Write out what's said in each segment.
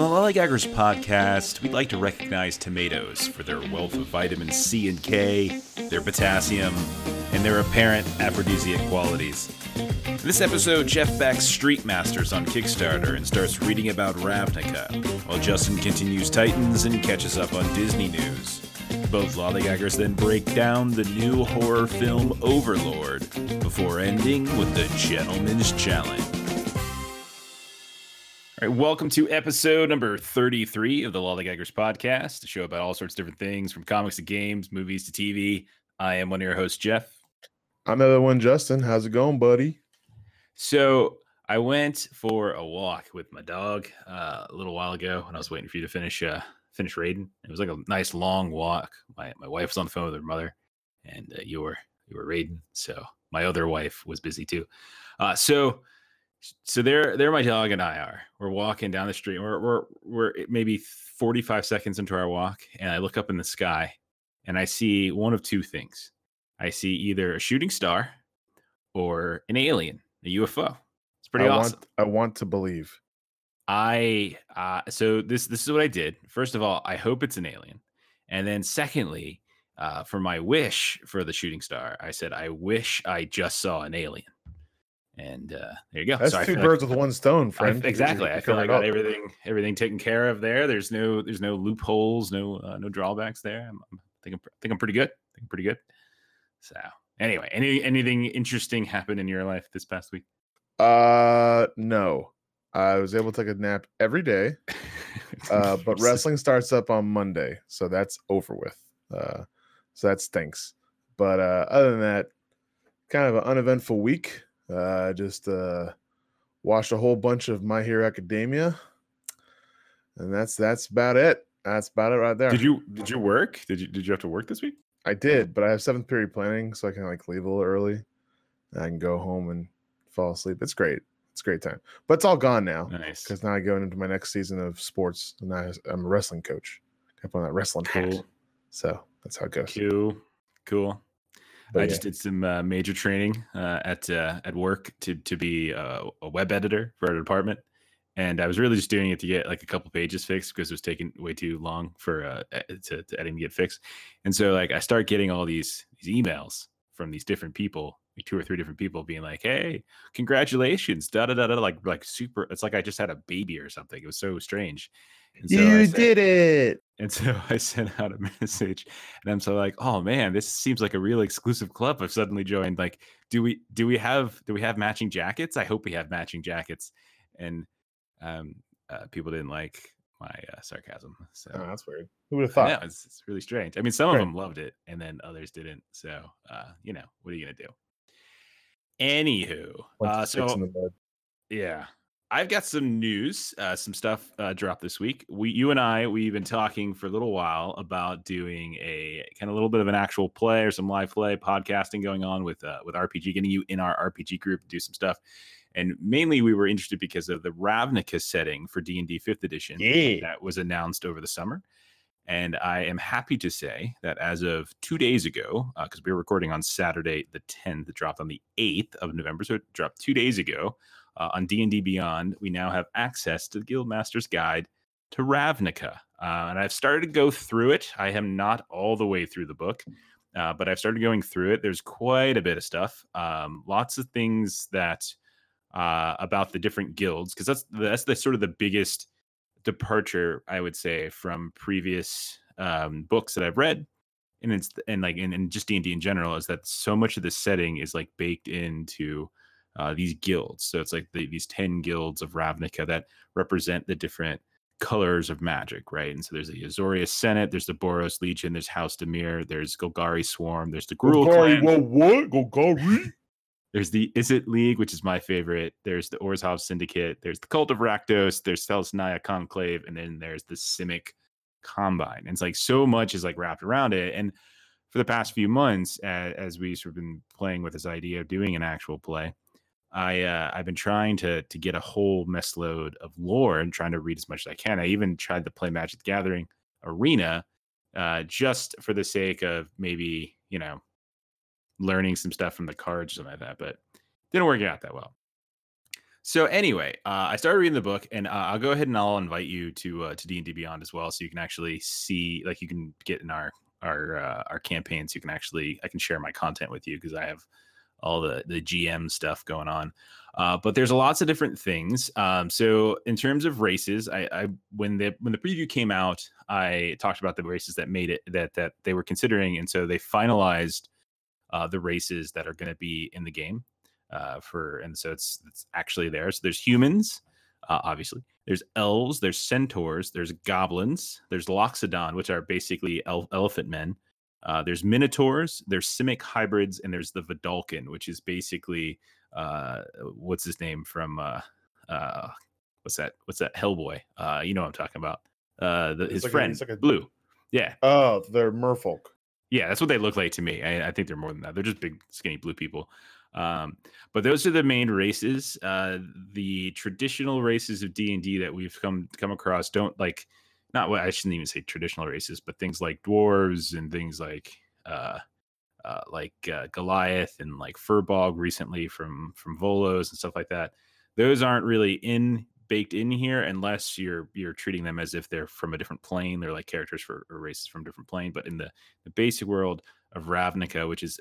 On the Lollygaggers podcast, we'd like to recognize tomatoes for their wealth of vitamin C and K, their potassium, and their apparent aphrodisiac qualities. In this episode, Jeff backs Street Masters on Kickstarter and starts reading about Ravnica, while Justin continues Titans and catches up on Disney news. Both lollygaggers then break down the new horror film Overlord before ending with the Gentleman's Challenge. All right, welcome to episode number 33 of the Lollygaggers podcast, a show about all sorts of different things from comics to games, movies to TV. I am one of your hosts, Jeff. I'm the other one, Justin. How's it going, buddy? So I went for a walk with my dog uh, a little while ago when I was waiting for you to finish uh, finish raiding. It was like a nice long walk. My my wife was on the phone with her mother, and uh, you were you were raiding. So my other wife was busy too. Uh, so so there there my dog and I are. We're walking down the street. We're we're we're maybe 45 seconds into our walk, and I look up in the sky, and I see one of two things. I see either a shooting star or an alien, a UFO. It's pretty I awesome. Want, I want to believe. I uh, so this this is what I did. First of all, I hope it's an alien, and then secondly, uh, for my wish for the shooting star, I said I wish I just saw an alien. And uh, there you go. That's So two birds like, with one stone, I- friend. exactly. I feel like I got everything everything taken care of there. There's no there's no loopholes, no uh, no drawbacks there. I'm, I'm I think I'm, I think I'm pretty good. I think I'm pretty good. So anyway, any anything interesting happened in your life this past week? Uh, no. I was able to take a nap every day, uh, but wrestling starts up on Monday, so that's over with. Uh, so that stinks. But uh, other than that, kind of an uneventful week. Uh, just uh, watched a whole bunch of My Hero Academia, and that's that's about it. That's about it right there. Did you did you work? Did you did you have to work this week? I did, but I have seventh period planning, so I can like leave a little early. and I can go home and fall asleep. It's great. It's a great time, but it's all gone now Nice. because now I go into my next season of sports, and I, I'm a wrestling coach. I put on that wrestling hat, so that's how it goes. Cool. Cool. But I yeah. just did some uh, major training uh, at uh, at work to to be uh, a web editor for our department, and I was really just doing it to get like a couple pages fixed because it was taking way too long for uh, to, to editing to get fixed. And so like I start getting all these these emails from these different people, like two or three different people, being like, "Hey, congratulations!" Da da da da. Like like super. It's like I just had a baby or something. It was so strange. So you said- did it. and so I sent out a message, and I'm so like, "Oh man, this seems like a real exclusive club." I've suddenly joined. Like, do we do we have do we have matching jackets? I hope we have matching jackets. And um, uh, people didn't like my uh, sarcasm. So Oh, that's weird. Who would have yeah, thought? it's, it's really strange. I mean, some of them loved it, and then others didn't. So uh, you know, what are you gonna do? Anywho, uh, so yeah. I've got some news, uh, some stuff uh, dropped this week. We, you and I, we've been talking for a little while about doing a kind of a little bit of an actual play or some live play podcasting going on with uh, with RPG, getting you in our RPG group to do some stuff. And mainly, we were interested because of the Ravnica setting for D and D Fifth Edition Yeah. that was announced over the summer. And I am happy to say that as of two days ago, because we were recording on Saturday the 10th, it dropped on the 8th of November, so it dropped two days ago uh, on D&D Beyond. We now have access to the Guildmaster's Guide to Ravnica. Uh, and I've started to go through it. I am not all the way through the book, uh, but I've started going through it. There's quite a bit of stuff, um, lots of things that uh, about the different guilds, because that's that's the sort of the biggest departure I would say from previous um, books that I've read, and it's and like and, and just D and D in general is that so much of the setting is like baked into uh, these guilds. So it's like the, these ten guilds of Ravnica that represent the different colors of magic, right? And so there's the Azorius Senate, there's the Boros Legion, there's House Dimir, there's Golgari Swarm, there's the Gruul Golgari, Clan. what? Golgari? There's the Izzet League, which is my favorite. There's the Orzhov Syndicate. There's the Cult of Rakdos. There's Selesnya Conclave, and then there's the Simic Combine. And it's like so much is like wrapped around it. And for the past few months, as, as we sort of been playing with this idea of doing an actual play, I uh, I've been trying to to get a whole mess load of lore and trying to read as much as I can. I even tried to play Magic the Gathering Arena, uh, just for the sake of maybe you know learning some stuff from the cards something like that, but didn't work out that well. So anyway, uh, I started reading the book, and uh, I'll go ahead and I'll invite you to uh, to D and D Beyond as well, so you can actually see, like, you can get in our our uh, our campaigns. You can actually, I can share my content with you because I have all the the GM stuff going on. Uh, but there's lots of different things. Um, so in terms of races, I, I when the when the preview came out, I talked about the races that made it that that they were considering, and so they finalized uh, the races that are going to be in the game uh, for, and so it's it's actually there. So there's humans, uh, obviously. There's elves, there's centaurs, there's goblins, there's loxodon, which are basically el- elephant men. Uh, there's minotaurs, there's simic hybrids, and there's the Vedalken, which is basically uh, what's his name from uh, uh, what's that? What's that? Hellboy. Uh, you know what I'm talking about. Uh, the, his like friend, it's like a- Blue. Yeah, Oh, they're merfolk. yeah, that's what they look like to me. I, I think they're more than that. They're just big, skinny blue people. Um, but those are the main races. Uh, the traditional races of D and D that we've come come across don't like not what I shouldn't even say traditional races, but things like dwarves and things like uh, uh, like uh, Goliath and like Firbolg recently from from Volo's and stuff like that. Those aren't really in baked in here unless you're you're treating them as if they're from a different plane. They're like characters for or races from a different plane. But in the, the basic world of Ravnica, which is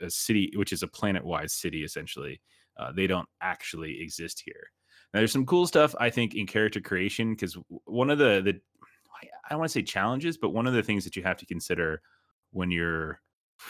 a city, which is a planet-wide city essentially, uh, they don't actually exist here. Now, there's some cool stuff I think in character creation because one of the the I don't want to say challenges, but one of the things that you have to consider when you're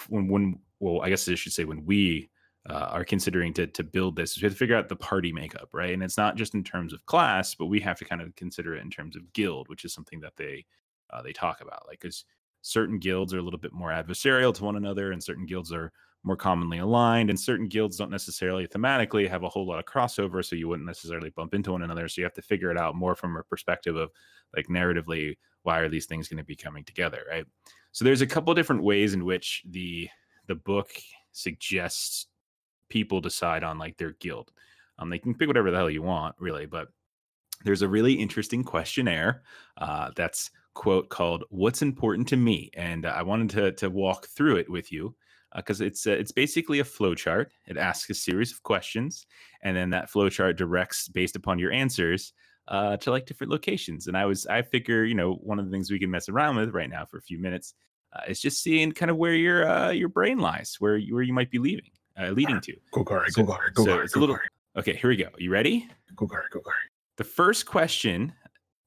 when when well, I guess I should say when we uh, are considering to to build this is we have to figure out the party makeup, right? And it's not just in terms of class, but we have to kind of consider it in terms of guild, which is something that they uh, they talk about, like because certain guilds are a little bit more adversarial to one another, and certain guilds are more commonly aligned, and certain guilds don't necessarily thematically have a whole lot of crossover, so you wouldn't necessarily bump into one another. So you have to figure it out more from a perspective of like narratively, why are these things going to be coming together, right? So there's a couple different ways in which the the book suggests people decide on like their guild. Um, they can pick whatever the hell you want, really, but there's a really interesting questionnaire uh, that's quote called "What's Important to Me," and I wanted to to walk through it with you because it's uh, it's basically a flow chart. It asks a series of questions, and then that flow chart directs based upon your answers uh, to like different locations. And I was I figure you know one of the things we can mess around with right now for a few minutes uh, is just seeing kind of where your uh, your brain lies, where you, where you might be leaving, uh, leading to. Golgari, So- Golgari, so Golgari, it's a little- Okay, here we go. You ready? Golgari, Golgari. The first question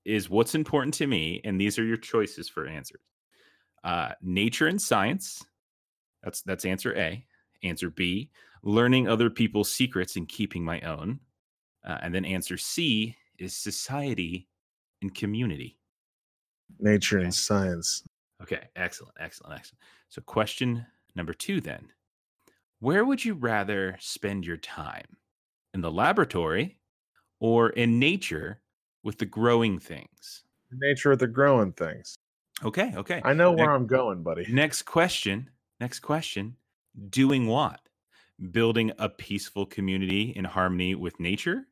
is what's important to me, and these are your choices for answers. Uh, nature and science. That's that's answer A. Answer B, learning other people's secrets and keeping my own. Uh, and then answer C is society and community. Nature Okay. and science. Okay, excellent, excellent, excellent. So, question number two then Where would you rather spend your time? In the laboratory or in nature with the growing things? Nature with the growing things. Okay, okay. I know where Next- I'm going, buddy. Next question. Next question. Doing what? Building a peaceful community in harmony with nature?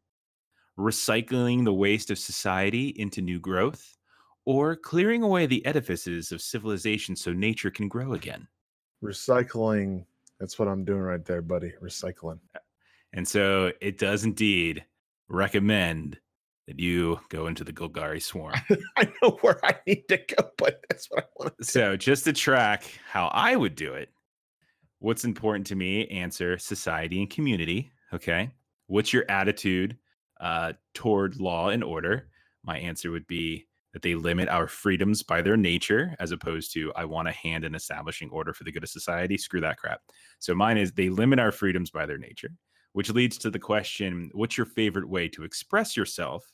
Recycling the waste of society into new growth? Or clearing away the edifices of civilization so nature can grow again? Recycling. That's what I'm doing right there, buddy. Recycling. And so it does indeed recommend that you go into the Golgari swarm. I know where I need to go, but that's what I want to so just to track how I would do it, what's important to me? Answer society and community. Okay. What's your attitude uh, toward law and order? My answer would be that they limit our freedoms by their nature, as opposed to I want a hand in establishing order for the good of society. Screw that crap. So mine is they limit our freedoms by their nature, which leads to the question what's your favorite way to express yourself?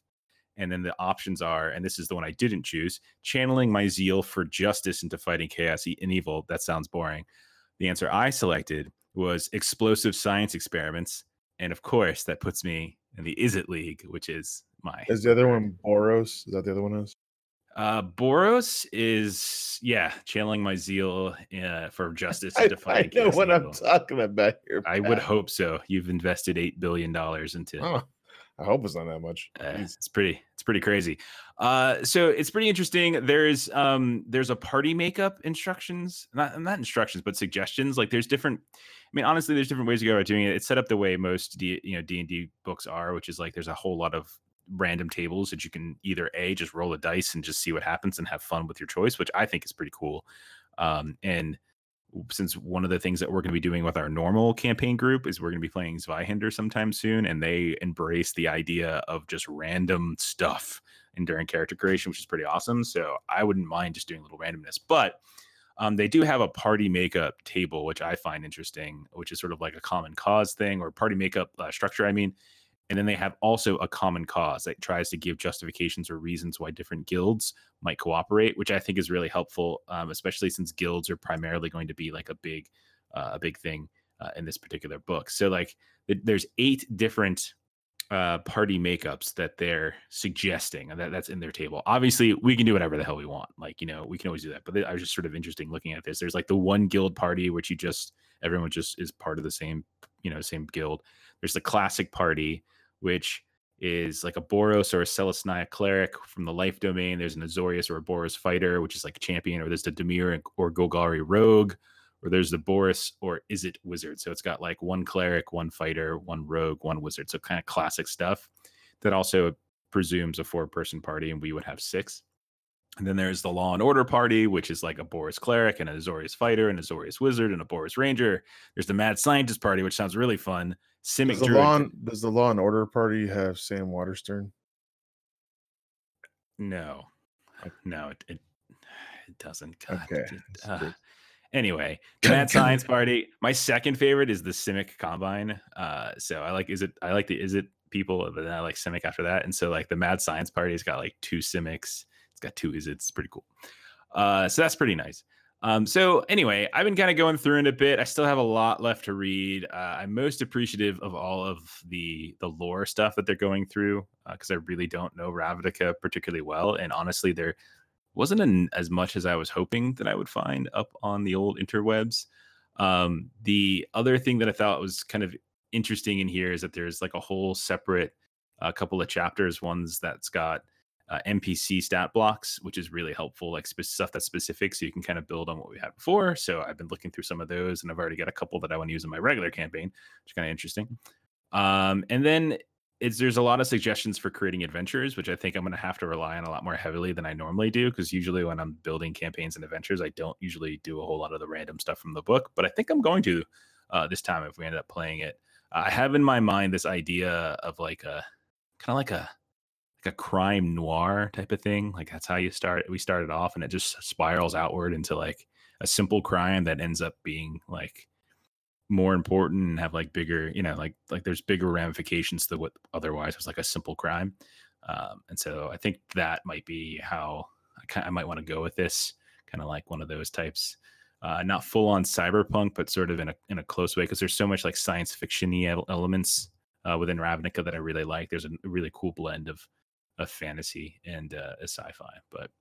And then the options are, and this is the one I didn't choose channeling my zeal for justice into fighting chaos and evil. That sounds boring. The answer I selected was explosive science experiments. And of course, that puts me in the Izzet League, which is my. Is the other one Boros? Is that the other one is? Uh, Boros is, yeah, channeling my zeal uh, for justice I, into I fighting know what and I'm talking about here. I would hope so. You've invested $8 billion into. Oh, I hope it's not that much. Uh, it's pretty it's pretty crazy. Uh, so it's pretty interesting. There's um there's a party makeup instructions, not not instructions, but suggestions. Like there's different. I mean, honestly, there's different ways to go about doing it. It's set up the way most D, you know D and D books are, which is like there's a whole lot of random tables that you can either a just roll a dice and just see what happens and have fun with your choice, which I think is pretty cool. Um, and since one of the things that we're going to be doing with our normal campaign group is we're going to be playing Zweihander sometime soon, and they embrace the idea of just random stuff in during character creation, which is pretty awesome. So I wouldn't mind just doing a little randomness, but um, they do have a party makeup table, which I find interesting, which is sort of like a common cause thing or party makeup uh, structure. I mean, and then they have also a common cause that tries to give justifications or reasons why different guilds might cooperate, which I think is really helpful, um, especially since guilds are primarily going to be like a big, uh, a big thing uh, in this particular book. So like, there's eight different uh, party makeups that they're suggesting, and that, that's in their table. Obviously, we can do whatever the hell we want. Like, you know, we can always do that. But I was just sort of interesting looking at this. There's like the one guild party, which you just everyone just is part of the same, you know, same guild. There's the classic party, which is like a Boros or a Selesnya cleric from the life domain. There's an Azorius or a Boros fighter, which is like champion, or there's the Dimir or Golgari rogue, or there's the Boros or Izzet wizard. So it's got like one cleric, one fighter, one rogue, one wizard. So kind of classic stuff that also presumes a four person party, and we would have six. And then there's the Law and Order Party, which is like a Boros cleric and an Azorius fighter and a Azorius wizard and a Boros ranger. There's the Mad Scientist Party, which sounds really fun. Simic does the, law and, does the Law and Order Party have Sam Waterston? No, no, it it, it doesn't. God, okay. It, uh, anyway, the Mad Science Party. My second favorite is the Simic Combine. Uh, so I like is it I like the Izzet people, but then I like Simic after that. And so like the Mad Science Party's got like two Simics It's got two is it's pretty cool. Uh, so that's pretty nice. Um, so anyway, I've been kind of going through it a bit. I still have a lot left to read. Uh, I'm most appreciative of all of the the lore stuff that they're going through because uh, I really don't know Ravnica particularly well, and honestly, there wasn't an, as much as I was hoping that I would find up on the old interwebs. Um, the other thing that I thought was kind of interesting in here is that there's like a whole separate a uh, couple of chapters. One's that's got uh, NPC stat blocks, which is really helpful, like sp- stuff that's specific, so you can kind of build on what we had before. So I've been looking through some of those, and I've already got a couple that I want to use in my regular campaign, which is kind of interesting. Um, and then it's there's a lot of suggestions for creating adventures, which I think I'm going to have to rely on a lot more heavily than I normally do, because usually when I'm building campaigns and adventures, I don't usually do a whole lot of the random stuff from the book. But I think I'm going to uh, this time if we end up playing it. Uh, I have in my mind this idea of like a kind of like a like a crime noir type of thing. Like that's how you start. We started off, and it just spirals outward into like a simple crime that ends up being like more important and have like bigger, you know, like like there's bigger ramifications to what otherwise was like a simple crime. Um, and so I think that might be how I, kind I might want to go with this, kind of like one of those types. Uh, not full on cyberpunk, but sort of in a in a close way because there's so much like science fictiony elements uh, within Ravnica that I really like. There's a really cool blend of a fantasy and uh, a sci-fi. But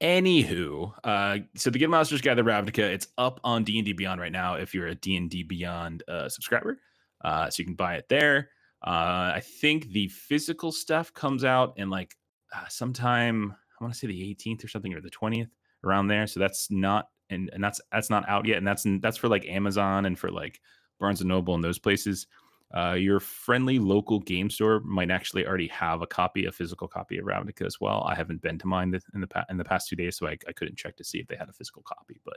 anywho, uh, so the Guild Masters to Ravnica, it's up on D and D Beyond right now. If you're a D and D Beyond uh, subscriber, uh, so you can buy it there. Uh, I think the physical stuff comes out in like uh, sometime I want to say the 18th or something or the 20th around there. So that's not and and that's that's not out yet, and that's that's for like Amazon and for like Barnes and Noble and those places uh, your friendly local game store might actually already have a copy, a physical copy of Ravnica as well. I haven't been to mine in the pa- in the past two days, so I, I couldn't check to see if they had a physical copy. But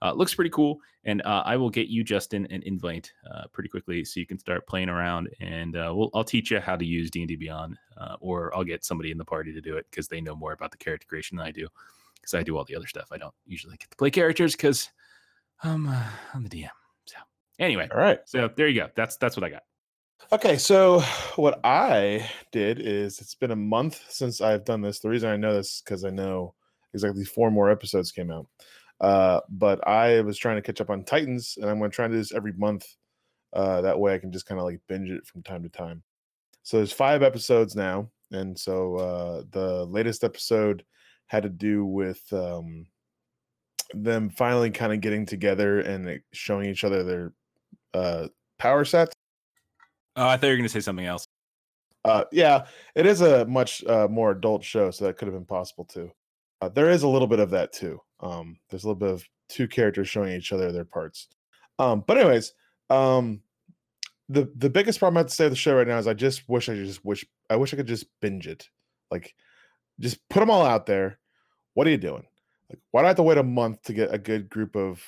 uh, looks pretty cool, and uh, I will get you Justin an invite uh, pretty quickly so you can start playing around, and uh, we'll I'll teach you how to use D and D Beyond, uh, or I'll get somebody in the party to do it because they know more about the character creation than I do. Because I do all the other stuff, I don't usually get to play characters because I'm I'm the DM. So anyway, all right. So there you go. That's that's what I got. Okay, so what I did is it's been a month since I've done this. The reason I know this because I know exactly four more episodes came out. Uh, but I was trying to catch up on Titans, and I'm going to try to do this every month. Uh, that way, I can just kind of like binge it from time to time. So there's five episodes now, and so uh, the latest episode had to do with um, them finally kind of getting together and showing each other their uh, power sets Oh, I thought you were going to say something else. Uh, yeah, it is a much uh, more adult show, so that could have been possible too. Uh, there is a little bit of that too. Um, there's a little bit of two characters showing each other their parts. Um, but anyways, um, the the biggest problem I have to say with the show right now is I just wish I just wish I wish I could just binge it, like just put them all out there. What are you doing? Like, why do I have to wait a month to get a good group of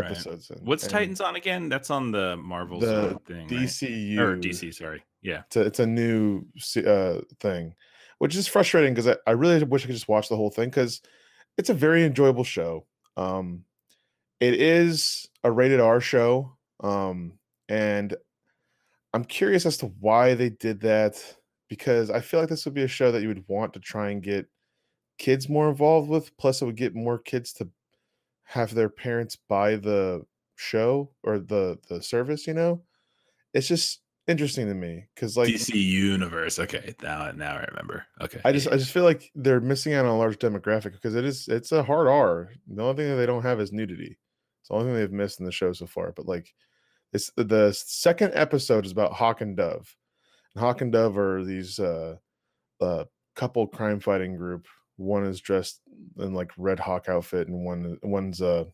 Right. episodes? In? What's And Titans on again? That's on the Marvel The thing. right? DCU or DC, sorry. Yeah. It's a, it's a new uh, thing, which is frustrating because I, I really wish I could just watch the whole thing because it's a very enjoyable show. Um, it is a rated R show, um, and I'm curious as to why they did that because I feel like this would be a show that you would want to try and get kids more involved with. Plus, it would get more kids to have their parents buy the show or the the service. You know, it's just interesting to me because like DC Universe. Okay. Now now I remember. Okay. I just I just feel like they're missing out on a large demographic because it is it's a hard R. The only thing that they don't have is nudity. It's the only thing they've missed in the show so far. But like it's the second episode is about Hawk and Dove. And Hawk and Dove are these uh uh couple crime fighting group. One is dressed in like red hawk outfit and one one's uh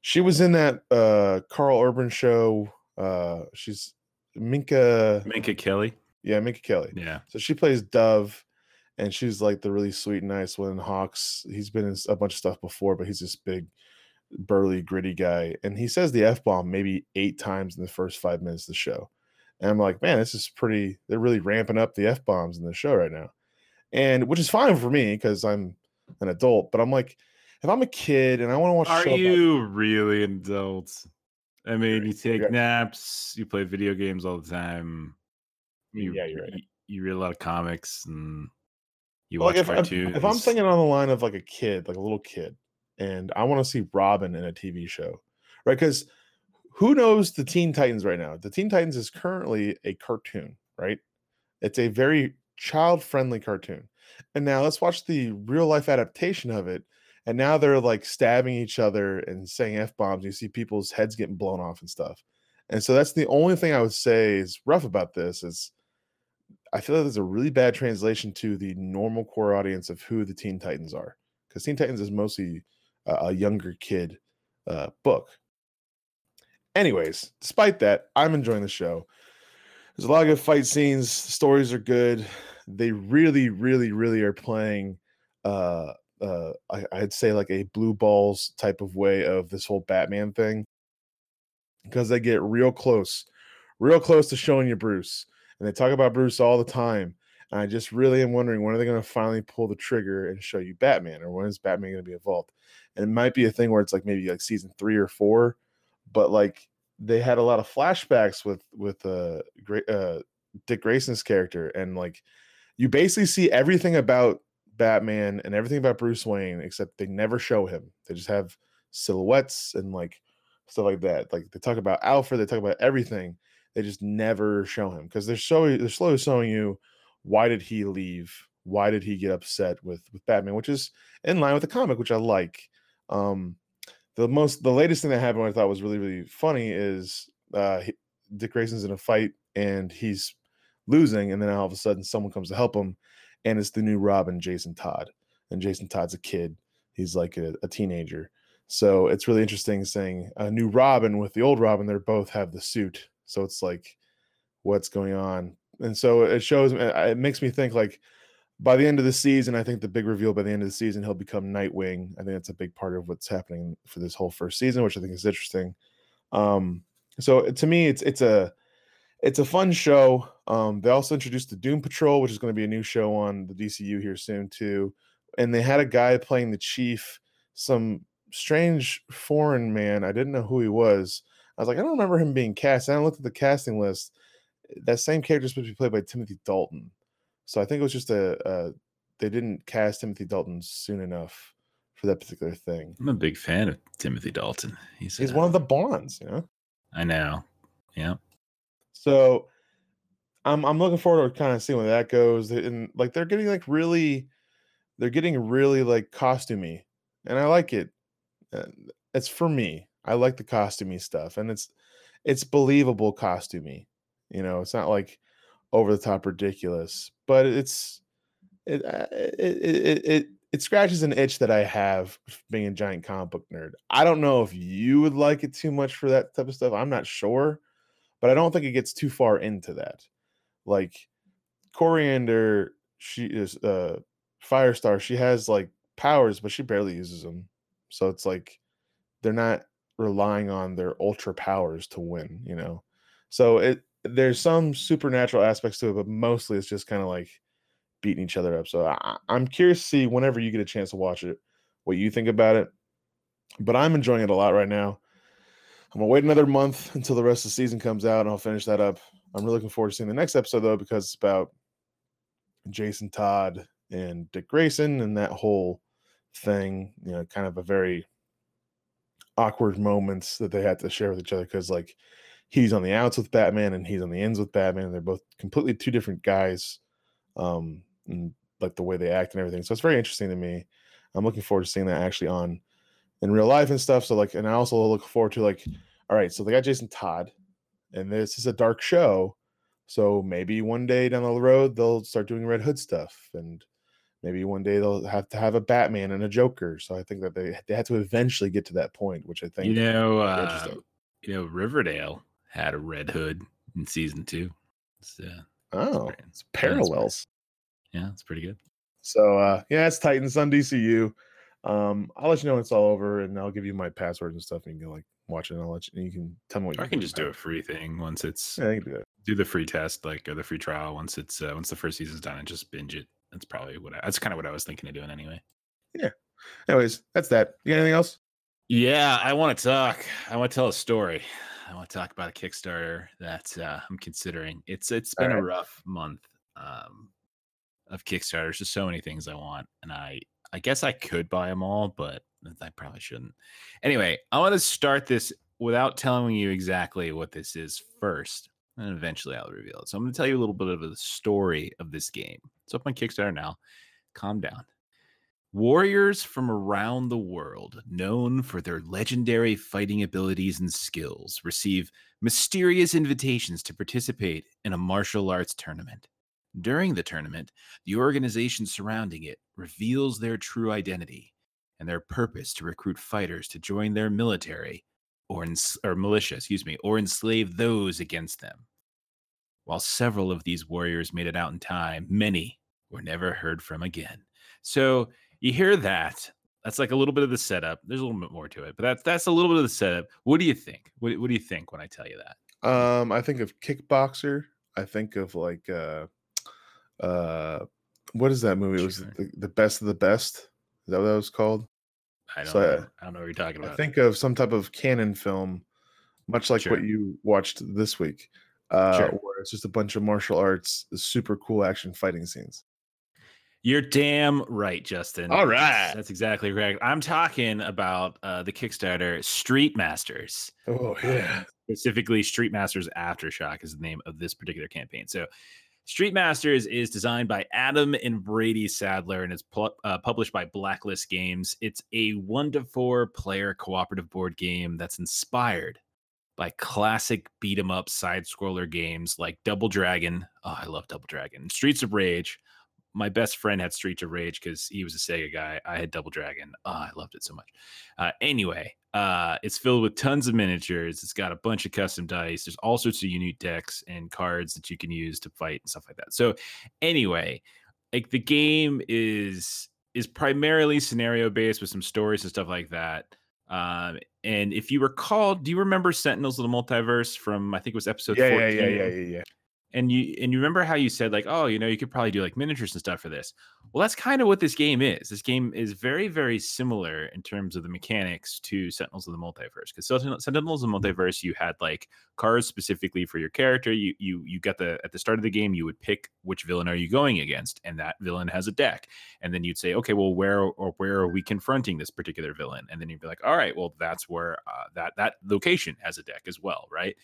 she was in that uh Karl Urban show. Uh she's Minka Minka Kelly. yeah, Minka Kelly. Yeah. So she plays Dove, and she's like the really sweet, nice one. Hawks, he's been in a bunch of stuff before, but he's this big, burly, gritty guy. And he says the F bomb maybe eight times in the first five minutes of the show. And I'm like, man, this is pretty, they're really ramping up the F bombs in the show right now. And which is fine for me because I'm an adult, but I'm like, if I'm a kid and I want to watch Are show about- you really an adult? I mean, you take naps, you play video games all the time. You, Yeah, you're right. You, you read a lot of comics and you But, watch like if, cartoons. if I'm thinking on the line of like a kid, like a little kid, and I want to see Robin in a TV show, right? Because who knows the Teen Titans right now? The Teen Titans is currently a cartoon, right? It's a very child friendly cartoon. And now let's watch the real life adaptation of it. And now they're like stabbing each other and saying F bombs. You see people's heads getting blown off and stuff. And so that's the only thing I would say is rough about this is I feel like there's a really bad translation to the normal core audience of who the Teen Titans are, because Teen Titans is mostly a, a younger kid uh, book. Anyways, despite that, I'm enjoying the show. There's a lot of good fight scenes. The stories are good. They really, really, really are playing. Uh, uh, I, I'd say like a blue balls type of way of this whole Batman thing, because they get real close, real close to showing you Bruce and they talk about Bruce all the time. And I just really am wondering when are they going to finally pull the trigger and show you Batman, or when is Batman going to be involved? And it might be a thing where it's like maybe like season three or four, but like they had a lot of flashbacks with with uh, great uh Dick Grayson's character, and like you basically see everything about Batman and everything about Bruce Wayne, except they never show him. They just have silhouettes and like stuff like that. Like they talk about Alfred, they talk about everything they just never show him because they're showing they're slowly showing you why did he leave why did he get upset with with batman which is in line with the comic which i like um the most the latest thing that happened i thought was really really funny is uh dick grayson's in a fight and he's losing and then all of a sudden someone comes to help him and it's the new robin jason todd and jason todd's a kid he's like a, a teenager so it's really interesting saying a new robin with the old robin they both have the suit so it's like, what's going on? And so it shows, uh, it makes me think like by the end of the season, I think the big reveal by the end of the season, he'll become Nightwing. I think that's a big part of what's happening for this whole first season, which I think is interesting. Um, so to me, it's it's a it's a fun show. Um, they also introduced the Doom Patrol, which is going to be a new show on the DCU here soon too. And they had a guy playing the chief, some strange foreign man. I didn't know who he was. I was like, I don't remember him being cast. And I looked at the casting list. That same character is supposed to be played by Timothy Dalton. So I think it was just a, a they didn't cast Timothy Dalton soon enough for that particular thing. I'm a big fan of Timothy Dalton. He's He's uh, one of the Bonds, you know. I know. Yeah. So I'm I'm looking forward to kind of seeing where that goes. And like they're getting like really, they're getting really like costumey, and I like it. Uh, It's for me. I like the costumey stuff, and it's it's believable costumey. You know, it's not like over the top ridiculous, but it's it uh, it it it, it scratches an itch that I have being a giant comic book nerd. I don't know if you would like it too much for that type of stuff. I'm not sure, but I don't think it gets too far into that. Like Koriand'r, she is uh Firestar. She has like powers, but she barely uses them. So it's like they're not relying on their ultra powers to win, you know. So it there's some supernatural aspects to it, but mostly it's just kind of like beating each other up. So I, I'm curious to see whenever you get a chance to watch it, what you think about it. But I'm enjoying it a lot right now. I'm gonna wait another month until the rest of the season comes out, and I'll finish that up. I'm really looking forward to seeing the next episode though, because it's about Jason Todd and Dick Grayson and that whole thing. You know, kind of a very awkward moments that they had to share with each other because like he's on the outs with Batman and he's on the ends with Batman. And they're both completely two different guys. Um, and like the way they act and everything. So it's very interesting to me. I'm looking forward to seeing that actually on in real life and stuff. So like, and I also look forward to like, all right, so they got Jason Todd, and this is a dark show. So maybe one day down the road they'll start doing Red Hood stuff, and maybe one day they'll have to have a Batman and a Joker. So I think that they they had to eventually get to that point, which I think you know, uh, you know, Riverdale had a Red Hood in season two. So, oh, it's, it's parallels. Yeah, it's pretty good. So uh yeah, it's Titans on DCU. Um, I'll let you know when it's all over, and I'll give you my passwords and stuff, and you can like watch it. And I'll let you. And you can tell me what. I can just do a free thing once it's. Yeah, do, do the free test, like or the free trial once it's uh, once the first season's done, and just binge it. That's probably what I, that's kind of what I was thinking of doing anyway. Yeah. Anyways, that's that. You got anything else? Yeah, I want to talk. I want to tell a story. I want to talk about a Kickstarter that uh, I'm considering. It's it's been right. a rough month um, of Kickstarters. There's so many things I want, and I I guess I could buy them all, but I probably shouldn't. Anyway, I want to start this without telling you exactly what this is first, and eventually I'll reveal it. So I'm going to tell you a little bit of the story of this game. It's up on Kickstarter now. Calm down. Warriors from around the world, known for their legendary fighting abilities and skills, receive mysterious invitations to participate in a martial arts tournament. During the tournament, the organization surrounding it reveals their true identity and their purpose to recruit fighters to join their military or, ens- or militia, excuse me, or enslave those against them. While several of these warriors made it out in time, many were never heard from again. So you hear that. That's like a little bit of the setup. There's a little bit more to it, but that's that's a little bit of the setup. What do you think? What, what do you think when I tell you that? Um, I think of Kickboxer. I think of like uh uh what is that movie? It was the, the best of the best. Is that what that was called? I don't so know. I, I, don't know what you're talking about. I think of some type of Cannon film, much like sure. what you watched this week. Uh sure. where it's just a bunch of martial arts, super cool action fighting scenes. You're damn right, Justin. All right. That's exactly correct. I'm talking about uh, the Kickstarter Street Masters. Oh, yeah. Specifically, Street Masters Aftershock is the name of this particular campaign. So, Street Masters is designed by Adam and Brady Sadler and it's pu- uh, published by Blacklist Games. It's a one to four player cooperative board game that's inspired by classic beat 'em up side scroller games like Double Dragon. Oh, I love Double Dragon. Streets of Rage. My best friend had Streets of Rage because he was a Sega guy. I had Double Dragon. Oh, I loved it so much. Uh, anyway, uh, it's filled with tons of miniatures. It's got a bunch of custom dice. There's all sorts of unique decks and cards that you can use to fight and stuff like that. So, anyway, like the game is is primarily scenario based with some stories and stuff like that. Um, and if you recall, do you remember Sentinels of the Multiverse from I think it was episode yeah, 14? Yeah, yeah, yeah, yeah, yeah and you and you remember how you said like oh you know you could probably do like miniatures and stuff for this. Well that's kind of what this game is. This game is very very similar in terms of the mechanics to sentinels of the multiverse because sentinels of the mm-hmm. multiverse you had like cards specifically for your character you you you got the at the start of the game you would pick which villain are you going against and that villain has a deck and then you'd say okay well where or where are we confronting this particular villain and then you'd be like all right well that's where uh, that that location has a deck as well right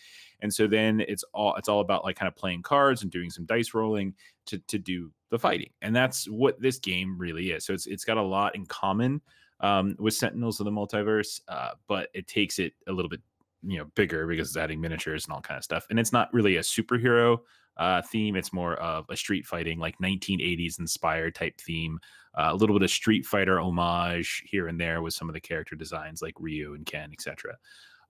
and so then it's all it's all about like kind of playing cards and doing some dice rolling to to do the fighting. And that's what this game really is. So it's it's got a lot in common um, with Sentinels of the Multiverse, uh, but it takes it a little bit you know bigger because it's adding miniatures and all kind of stuff. And it's not really a superhero uh, theme. It's more of a street fighting, like 1980s inspired type theme. Uh, a little bit of Street Fighter homage here and there with some of the character designs, like Ryu and Ken, etc.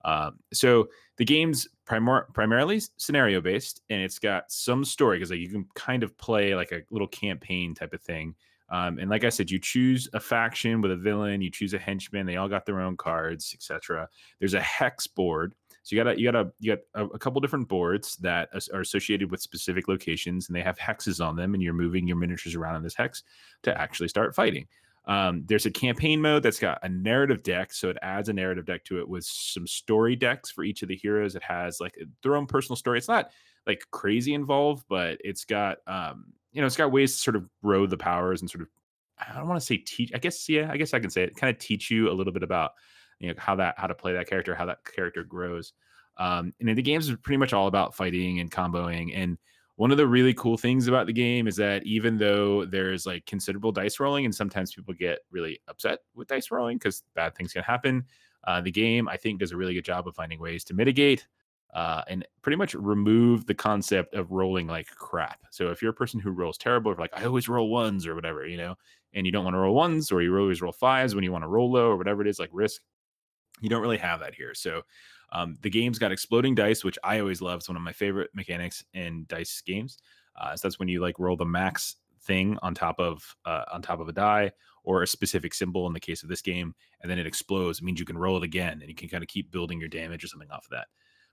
Um, so the game's primar- primarily scenario based, and it's got some story because like you can kind of play like a little campaign type of thing. Um, and like I said, you choose a faction with a villain, you choose a henchman. They all got their own cards, etc. There's a hex board, so you got a, you got a you got a, a, couple different boards that are associated with specific locations, and they have hexes on them, and you're moving your miniatures around in this hex to actually start fighting. Um, there's a campaign mode that's got a narrative deck, so it adds a narrative deck to it with some story decks for each of the heroes. It has like their own personal story. It's not like crazy involved, but it's got um, you know, it's got ways to sort of grow the powers and sort of I don't want to say teach. I guess yeah, I guess I can say it. Kind of teach you a little bit about you know how that how to play that character, how that character grows. Um, and the games is pretty much all about fighting and comboing. And one of the really cool things about the game is that even though there's like considerable dice rolling, and sometimes people get really upset with dice rolling because bad things can happen, uh, the game I think does a really good job of finding ways to mitigate uh, and pretty much remove the concept of rolling like crap. So if you're a person who rolls terrible, like I always roll ones or whatever, you know, and you don't want to roll ones or you always roll fives when you want to roll low or whatever it is, like risk, you don't really have that here. So um, the game's got exploding dice, which I always love. It's one of my favorite mechanics in dice games. Uh, so that's when you like roll the max thing on top of uh, on top of a die or a specific symbol in the case of this game, and then it explodes. It means you can roll it again, and you can kind of keep building your damage or something off of that.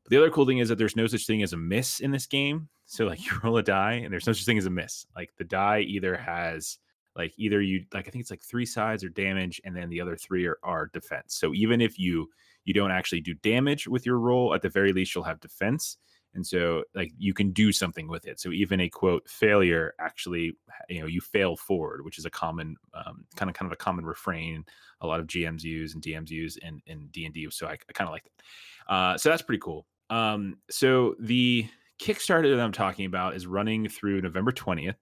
But the other cool thing is that there's no such thing as a miss in this game. So like you roll a die, and there's no such thing as a miss. Like the die either has like either you like I think it's like three sides or damage, and then the other three are, are defense. So even if you you don't actually do damage with your roll, at the very least you'll have defense. And so like you can do something with it. So even a quote failure actually, you know, you fail forward, which is a common um, kind of kind of a common refrain a lot of GMs use and DMs use in in D and D. So I, I kind of like that. Uh, so that's pretty cool. Um, so the Kickstarter that I'm talking about is running through November 20th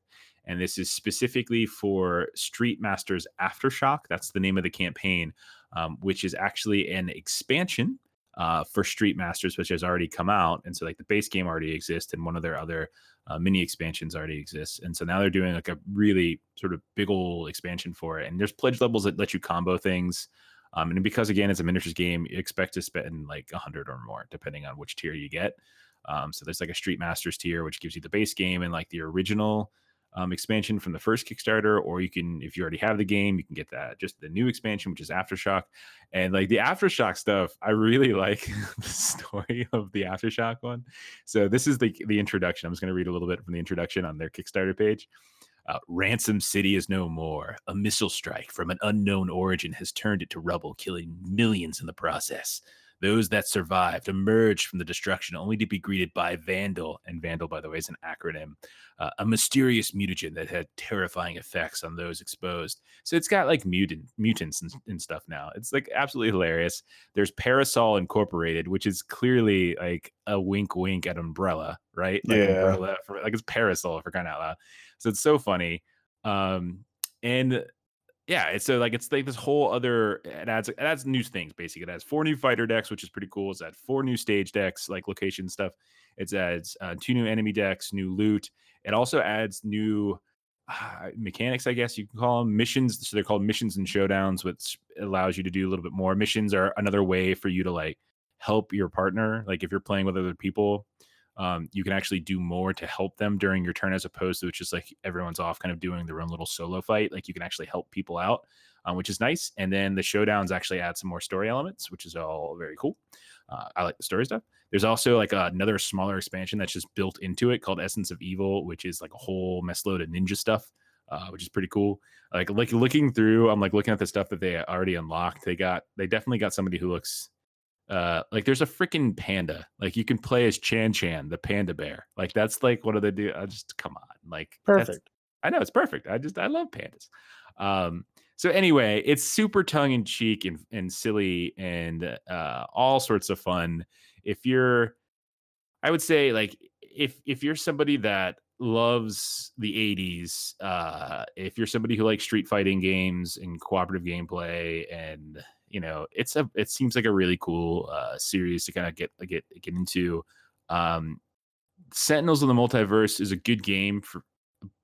and this is specifically for Street Masters Aftershock. That's the name of the campaign, um, which is actually an expansion uh, for Street Masters, which has already come out. And so, like, the base game already exists, and one of their other uh, mini expansions already exists. And so now they're doing like a really sort of big old expansion for it. And there's pledge levels that let you combo things. Um, and because again, it's a miniatures game, you expect to spend like a hundred or more, depending on which tier you get. Um, so there's like a Street Masters tier, which gives you the base game and like the original um, expansion from the first Kickstarter, or you can, if you already have the game, you can get that just the new expansion, which is Aftershock. And like the Aftershock stuff, I really like the story of the Aftershock one. So this is the the introduction. I'm just going to read a little bit from the introduction on their Kickstarter page. Uh, Ransom City is no more. A missile strike from an unknown origin has turned it to rubble, killing millions in the process. Those that survived emerged from the destruction only to be greeted by Vandal. And Vandal, by the way, is an acronym, uh, a mysterious mutagen that had terrifying effects on those exposed. So it's got like mutant mutants and, and stuff now. It's like absolutely hilarious. There's Parasol Incorporated, which is clearly like a wink wink at Umbrella, right? Like yeah. Umbrella for like it's Parasol for crying out loud. So it's so funny. Um, and yeah, it's so like it's like this whole other it adds it adds new things basically. It has four new fighter decks, which is pretty cool. It's had four new stage decks, like location stuff. It adds uh, two new enemy decks, new loot. It also adds new uh, mechanics, I guess you can call them missions. So they're called missions and showdowns, which allows you to do a little bit more. Missions are another way for you to like help your partner. Like if you're playing with other people, um, you can actually do more to help them during your turn as opposed to just like everyone's off kind of doing their own little solo fight. Like you can actually help people out, um, which is nice. And then the showdowns actually add some more story elements, which is all very cool. Uh, I like the story stuff. There's also like another smaller expansion that's just built into it called Essence of Evil, which is like a whole mess load of ninja stuff. Uh, which is pretty cool. Like like looking through, I'm like looking at the stuff that they already unlocked. They got they definitely got somebody who looks uh like there's a freaking panda. Like you can play as chan chan the panda bear. Like that's like what do they do? I just come on. Like perfect. I know it's perfect. I just i love pandas. Um so anyway it's super tongue-in-cheek and, and silly and uh all sorts of fun. If you're i would say like if if you're somebody that loves the 80s uh if you're somebody who likes street fighting games and cooperative gameplay and you know it's a it seems like a really cool uh series to kind of get get get into um Sentinels of the Multiverse is a good game for,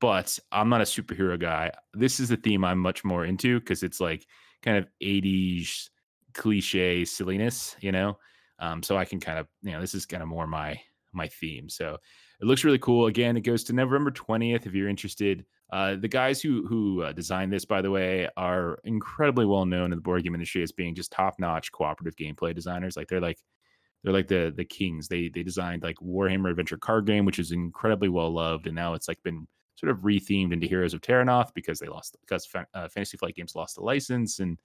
but I'm not a superhero guy. This is the theme I'm much more into because it's like kind of 80s cliche silliness, you know. Um, so I can kind of, you know, this is kind of more my my theme. So it looks really cool. Again, it goes to November 20th if you're interested. Uh, the guys who who uh, designed this, by the way, are incredibly well known in the board game industry as being just top notch cooperative gameplay designers. Like they're like they're like the the kings. They they designed like Warhammer Adventure card game, which is incredibly well loved, and now it's like been sort of rethemed into Heroes of Terrinoth because they lost because uh, Fantasy Flight Games lost the license, and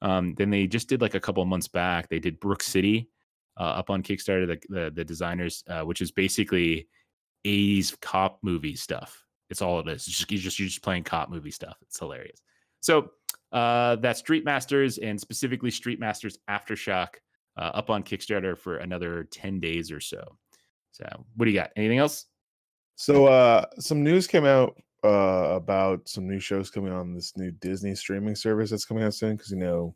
um, then they just did like a couple of months back. They did Brook City uh, up on Kickstarter. The the, the designers, uh, which is basically 80s cop movie stuff. It's all it is. It's just, you're just you're just playing cop movie stuff. It's hilarious. So uh, that's Street Masters and specifically Street Masters Aftershock uh, up on Kickstarter for another 10 days or so. So, what do you got? Anything else? So, uh, some news came out uh, about some new shows coming on this new Disney streaming service that's coming out soon because you know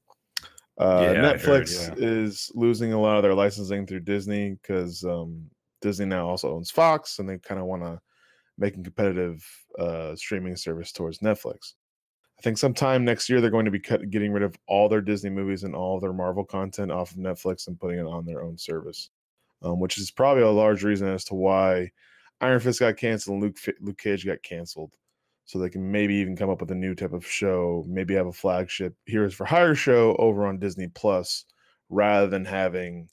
uh, yeah, Netflix heard, yeah. is losing a lot of their licensing through Disney because um, Disney now also owns Fox and they kind of want to make a competitive uh, streaming service towards Netflix. I think sometime next year they're going to be cut, getting rid of all their Disney movies and all their Marvel content off of Netflix and putting it on their own service, um, which is probably a large reason as to why Iron Fist got canceled and Luke Luke Cage got canceled. So they can maybe even come up with a new type of show, maybe have a flagship Heroes for Hire show over on Disney Plus, rather than having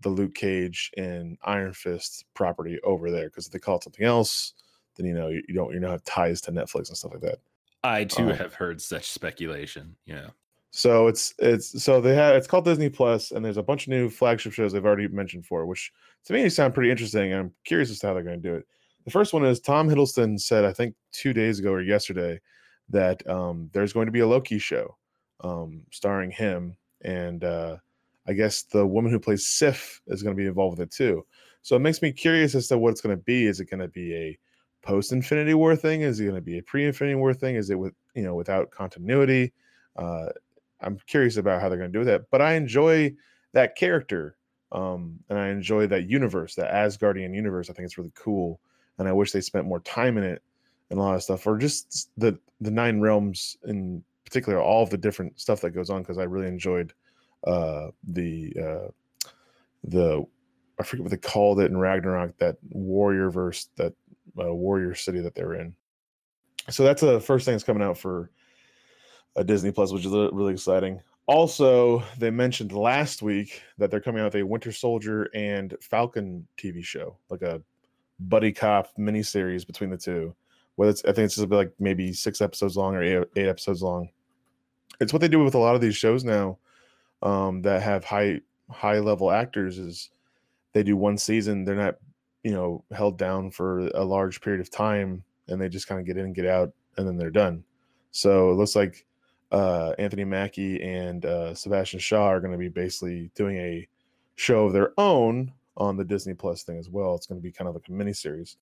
the Luke Cage and Iron Fist property over there. Because if they call it something else, then you know you, you don't you don't have ties to Netflix and stuff like that. I too um, have heard such speculation. Yeah. So it's it's so they have it's called Disney Plus, and there's a bunch of new flagship shows they've already mentioned for, which to me sound pretty interesting. I'm curious as to how they're going to do it. The first one is Tom Hiddleston said, I think two days ago or yesterday, that um, there's going to be a Loki show um, starring him, and uh, I guess the woman who plays Sif is going to be involved with it too. So it makes me curious as to what it's going to be. Is it going to be a post Infinity War thing? Is it going to be a pre Infinity War thing? Is it with you know without continuity? Uh, I'm curious about how they're going to do that. But I enjoy that character, um, and I enjoy that universe, that Asgardian universe. I think it's really cool, and I wish they spent more time in it and a lot of stuff, or just the the nine realms in particular, all of the different stuff that goes on. Because I really enjoyed uh, the uh, the I forget what they called it in Ragnarok, that warrior verse, that uh, warrior city that they're in. So that's the first thing that's coming out for uh, Disney Plus, which is really exciting. Also, they mentioned last week that they're coming out with a Winter Soldier and Falcon TV show, like a buddy cop miniseries between the two. Whether it's, I think it's just like maybe six episodes long or eight, eight episodes long. It's what they do with a lot of these shows now um, that have high high level actors. Is they do one season, they're not you know held down for a large period of time and they just kind of get in and get out and then they're done. So it looks like uh, anthony mackie and uh, sebastian shaw are going to be basically doing a show of their own on the disney plus thing as well. It's going to be kind of like a mini series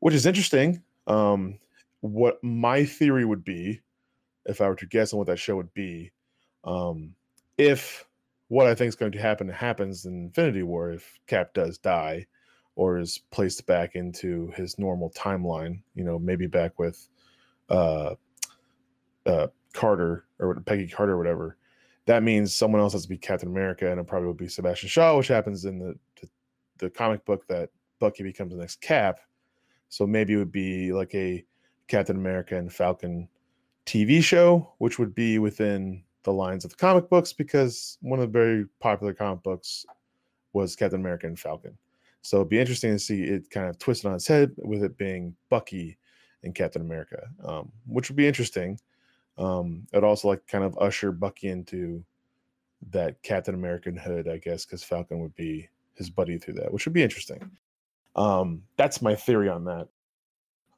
which is interesting. Um, what my theory would be if i were to guess on what that show would be um, if what i think is going to happen happens in infinity war if cap does die or is placed back into his normal timeline. You know, maybe back with uh, uh, Carter or Peggy Carter or whatever. That means someone else has to be Captain America, and it probably would be Sebastian Shaw, which happens in the the, the comic book that Bucky becomes the next Cap. So maybe it would be like a Captain America and Falcon TV show, which would be within the lines of the comic books because one of the very popular comic books was Captain America and Falcon. So it'd be interesting to see it kind of twisted on its head with it being Bucky and Captain America, um, which would be interesting. Um, I'd also like kind of usher Bucky into that Captain American hood, I guess, because Falcon would be his buddy through that, which would be interesting. Um, that's my theory on that.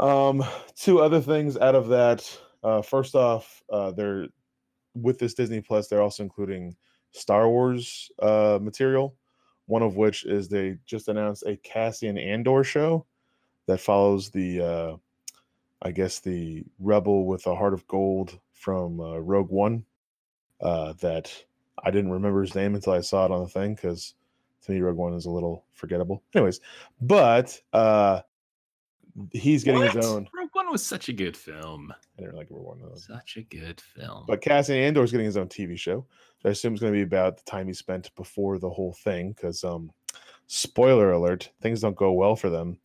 Um, two other things out of that. Uh, first off, uh, they're with this Disney Plus, they're also including Star Wars uh, material one of which is they just announced a Cassian Andor show that follows the, uh, I guess, the rebel with a heart of gold from uh, Rogue One. Uh, that I didn't remember his name until I saw it on the thing because To me, Rogue One is a little forgettable. Anyways, but uh he's getting What? his own. One was such a good film. I didn't like Rogue One. of. Such a good film. But Cassian Andor is getting his own TV show. So I assume it's going to be about the time he spent before the whole thing. Because, um, spoiler alert, things don't go well for them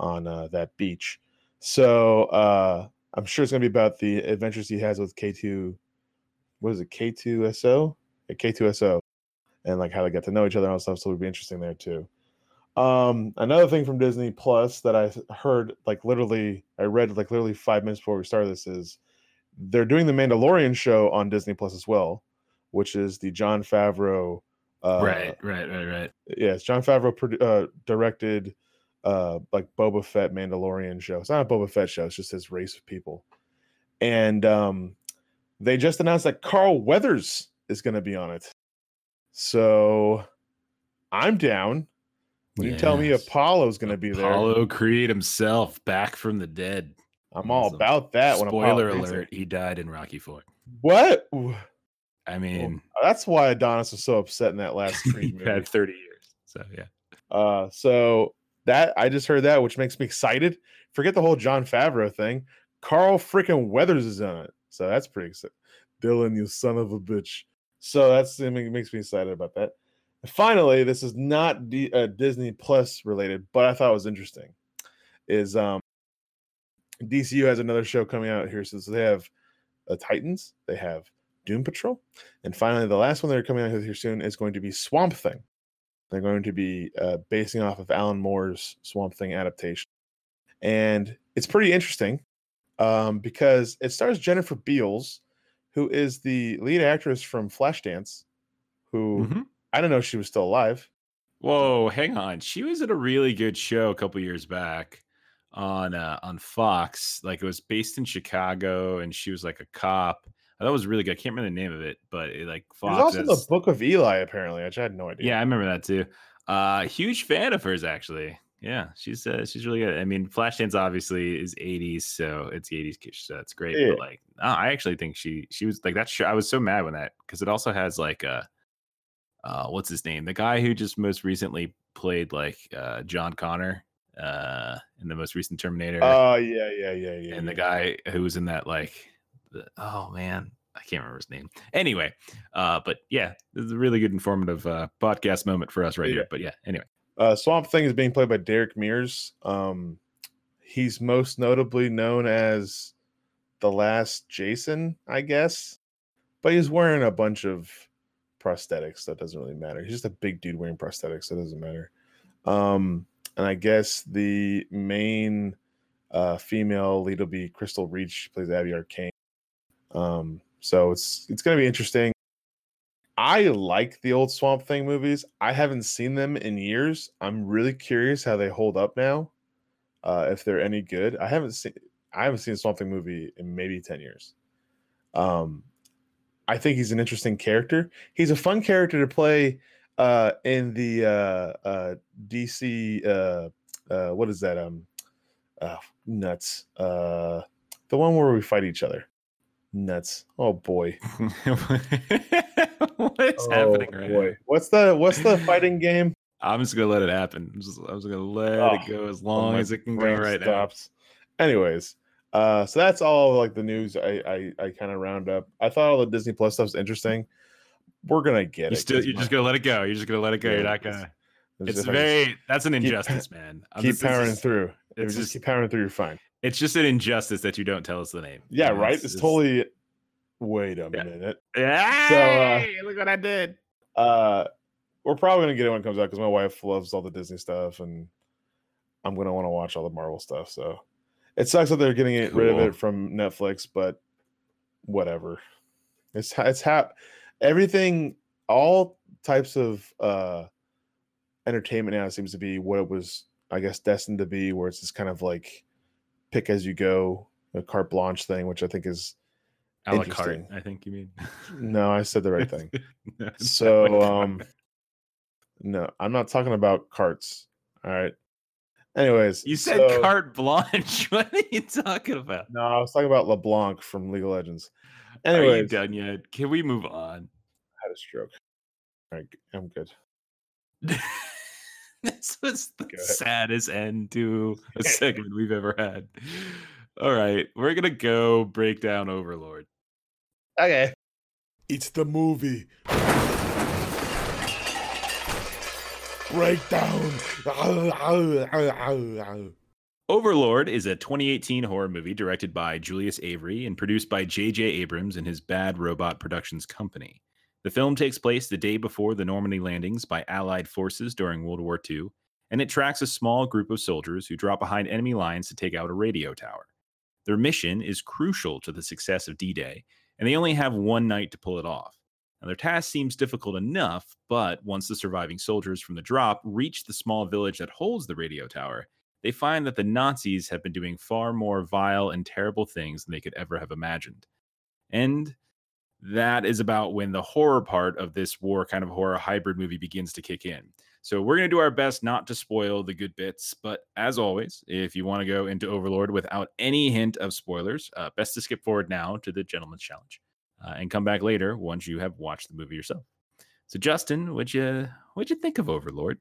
on uh, that beach. So uh, I'm sure it's going to be about the adventures he has with K2. What is it? K2SO? Yeah, K2SO. And like how they get to know each other and all stuff. So it would be interesting there too. Um, another thing from Disney Plus that I heard, like literally, I read like literally five minutes before we started this is they're doing the Mandalorian show on Disney Plus as well, which is the Jon Favreau. Uh, right, right, right, right. Yes, Jon Favreau produ- uh, directed uh, like Boba Fett Mandalorian show. It's not a Boba Fett show; it's just his race of people. And um, they just announced that Carl Weathers is going to be on it. So I'm down. You tell me Apollo's going to be there, Apollo Creed himself, back from the dead. I'm all Awesome. about that. When Spoiler Apollo gets there. alert: He died in Rocky Four. What? I mean, That's why Adonis was so upset in that last Creed movie. had 30 years. So yeah. Uh, so that I just heard that, which makes me excited. Forget the whole Jon Favreau thing. Carl freaking Weathers is on it, so that's pretty exciting. Dylan, you son of a bitch. So that's it makes me excited about that. Finally, this is not D, uh, Disney Plus related, but I thought it was interesting. Is um, DCU has another show coming out here, so they have uh, Titans, they have Doom Patrol, and finally, the last one they're coming out here soon is going to be Swamp Thing. They're going to be uh, basing off of Alan Moore's Swamp Thing adaptation. And it's pretty interesting um, because it stars Jennifer Beals, who is the lead actress from Flashdance, who Mhm. I don't know if she was still alive. Whoa, hang on. She was at a really good show a couple years back on uh, on Fox. Like it was based in Chicago, and she was like a cop. That was really good. I can't remember the name of it, but it, like Fox. also in the Book of Eli, apparently, which I had no idea. yeah, I remember that too. Uh, huge fan of hers, actually. Yeah, she's uh, she's really good. I mean, Flashdance obviously is '80s, so it's '80s, so that's great. Yeah. But like, no, I actually think she she was like that. Show, I was so mad when that because it also has like uh, uh, what's his name? The guy who just most recently played like uh John Connor uh in the most recent Terminator, Oh, yeah, yeah, yeah, yeah. and the yeah. guy who was in that like, the, oh man, I can't remember his name. Anyway, uh, but yeah, this is a really good informative uh podcast moment for us right Yeah. here. But yeah, anyway. Uh, Swamp Thing is being played by Derek Mears. Um, he's most notably known as the last Jason, I guess, but he's wearing a bunch of prosthetics. That doesn't really matter. He's just a big dude wearing prosthetics. That doesn't matter. Um, and I guess the main uh, female lead will be Crystal Reach. She plays Abby Arcane. Um, so it's it's to be interesting. I like the old Swamp Thing movies. I haven't seen them in years. I'm really curious how they hold up now. Uh, if they're any good. I haven't seen I haven't seen a Swamp Thing movie in maybe 10 years. Um I think he's an interesting character. He's a fun character to play uh in the uh uh DC uh uh what is that um uh nuts uh the one where we fight each other. Nuts. Oh boy. What's Oh, happening right boy. now? What's the what's the fighting game? I'm just gonna let it happen. I'm just, I'm just gonna let Oh, it go as Oh, long as it can go right now. stops. Anyways, uh, so that's all like the news I I, I kind of round up. I thought all the Disney Plus stuff stuff's interesting. We're gonna get You it. still, you're my- just gonna let it go. You're just gonna let it go. Yeah, You're not gonna. it's It's just- very. That's an keep- injustice, man. I'm keep just- powering just- through. If It's just just. keep powering through. You're fine. It's just an injustice that you don't tell us the name. Yeah, right. It's, totally. Wait a Yeah. minute. Yeah. look what I did. Uh, we're probably gonna get it when it comes out because my wife loves all the Disney stuff, and I'm gonna want to watch all the Marvel stuff. So it sucks that they're getting it rid of it from Netflix, but whatever. It's it's hap everything. All types of uh entertainment now seems to be what it was, I guess, destined to be, where it's just kind of like pick as you go, a carte blanche thing, which I think is A la carte, I think you mean. no, I said the right thing. No, it's a la So um no, I'm not talking about carts. All right. Anyways, you said so- carte blanche. What are you talking about? No, I was talking about LeBlanc from League of Legends. Are you Anyways, done yet? Can we move on? I had a stroke. All right, I'm good. this was the saddest end to a segment we've ever had. All right, we're gonna go break down Overlord. Okay. It's the movie. Breakdown. Overlord is a 2018 horror movie directed by Julius Avery and produced by J.J. Abrams and his Bad Robot Productions Company. The film takes place the day before the Normandy landings by Allied forces during World War II, and it tracks a small group of soldiers who drop behind enemy lines to take out a radio tower. Their mission is crucial to the success of D Day, and they only have one night to pull it off. Now, their task seems difficult enough, but once the surviving soldiers from the drop reach the small village that holds the radio tower, they find that the Nazis have been doing far more vile and terrible things than they could ever have imagined. And that is about when the horror part of this war kind of horror hybrid movie begins to kick in. So we're going to do our best not to spoil the good bits, but as always, if you want to go into Overlord without any hint of spoilers, uh, best to skip forward now to the Gentleman's Challenge uh, and come back later once you have watched the movie yourself. So Justin, what'd you what'd you think of Overlord?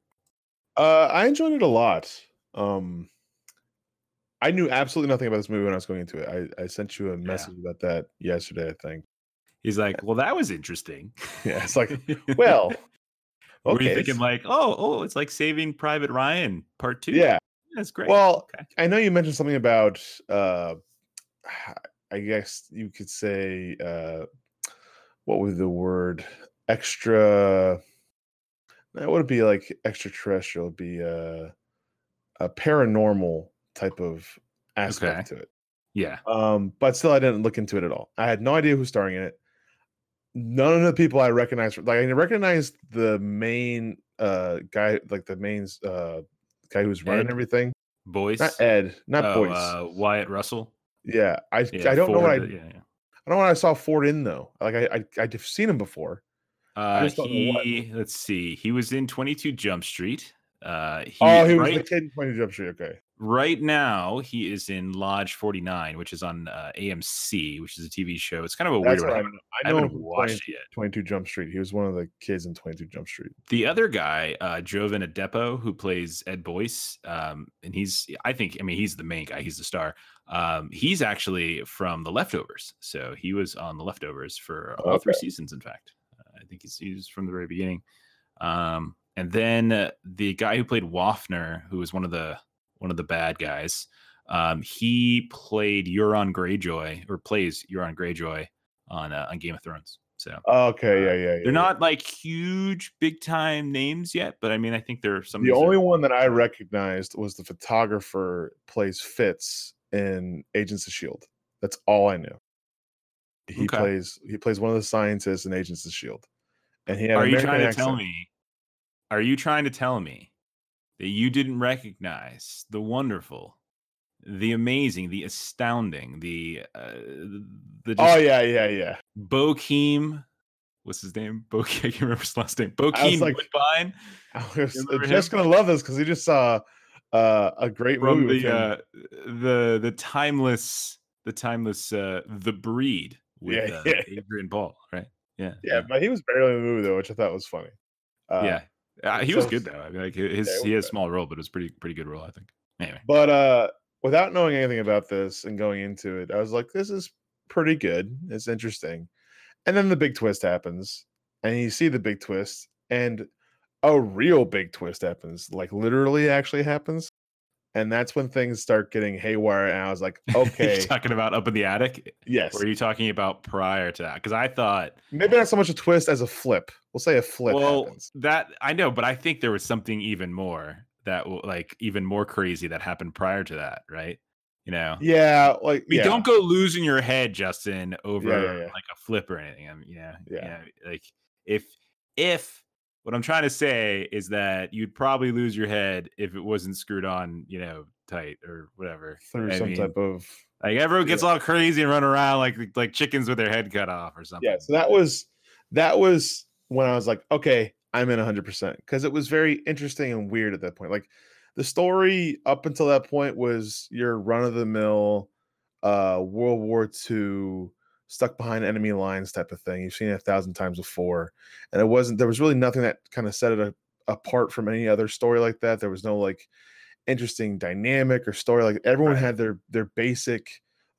Uh, I enjoyed it a lot. Um, I knew absolutely nothing about this movie when I was going into it. I, I sent you a message yeah. about that yesterday, I think. He's like, "Well, that was interesting." Yeah, it's like, well, okay. Were you thinking like, "Oh, oh, it's like Saving Private Ryan Part Two? Yeah, that's great. Well, okay. I know you mentioned something about, uh, I guess you could say, uh, what was the word? Extra. That would be like extraterrestrial. It'd be uh, a paranormal type of aspect okay. to it. Yeah. Um, but still, I didn't look into it at all. I had no idea who's starring in it. None of the people I recognized, like I recognized the main uh guy, like the main uh guy who's running Ed everything. Boyce, not Ed, not oh, Boyce. Uh, Wyatt Russell. Yeah, I yeah, I don't Ford, know what I. Yeah, yeah. I don't know what I saw Ford in though. Like I, I I've seen him before. Uh, he let's see. He was in Twenty Two Jump Street. Uh, he, oh, he was right, the kid in Twenty Two Jump Street. Okay. Right now, he is in Lodge 49, which is on uh, AMC, which is a TV show. It's kind of a weird one. I haven't, I, I haven't watched 20, it yet. 22 Jump Street. He was one of the kids in 22 Jump Street. The other guy, uh, Jovan Adepo, who plays Ed Boyce, um, and he's, I think, I mean, he's the main guy. He's the star. Um, he's actually from The Leftovers. So he was on The Leftovers for all okay. three seasons, in fact. Uh, I think he's, he's from the very beginning. Um, and then uh, the guy who played Wafner, who was one of the one of the bad guys. Um, he played Euron Greyjoy or plays Euron Greyjoy on uh, on Game of Thrones. So okay, yeah, uh, yeah, yeah they're yeah. not like huge big time names yet, but I mean, I think they're some. The only are- one that I recognized was the photographer plays Fitz in Agents of Shield. That's all I knew. He okay. plays he plays one of the scientists in Agents of Shield, and he had. Are you trying accent. to tell me? Are you trying to tell me that you didn't recognize the wonderful, the amazing, the astounding, the uh, the oh yeah yeah yeah Bokeem. What's his name? bokeem I can't remember his last name. Bokeem like, Woodbine. I was just gonna love this because he just saw uh, a great from movie the uh, the the timeless the timeless uh, the breed with yeah, uh, yeah. Adrian Paul, right? Yeah, yeah, but he was barely in the movie though, which I thought was funny. Uh, yeah, uh, he so, was good though. I mean, like his he has a small role, but it was pretty pretty good role, I think. Anyway, but uh, without knowing anything about this and going into it, I was like, this is pretty good. It's interesting, and then the big twist happens, and you see the big twist, and a real big twist happens, like literally actually happens. And that's when things start getting haywire. And I was like, okay. talking about up in the attic? Yes. Or are you talking about prior to that? Because I thought maybe not so much a twist as a flip. We'll say a flip. Well, happens. that I know, but I think there was something even more that like even more crazy that happened prior to that, right? You know? Yeah, like we yeah. don't go losing your head, Justin, over yeah, yeah, like a flip or anything. I mean, yeah, yeah. like if if what I'm trying to say is that you'd probably lose your head if it wasn't screwed on, you know, tight or whatever. Through I some mean, type of like everyone gets yeah. all crazy and run around like like chickens with their head cut off or something. Yeah, so that was that was when I was like, okay, I'm in 100% because it was very interesting and weird at that point. Like the story up until that point was your run of the mill uh World War II stuck behind enemy lines type of thing. You've seen it a thousand times before, and it wasn't. There was really nothing that kind of set it a, apart from any other story like that. There was no like interesting dynamic or story. Like everyone Right. had their their basic.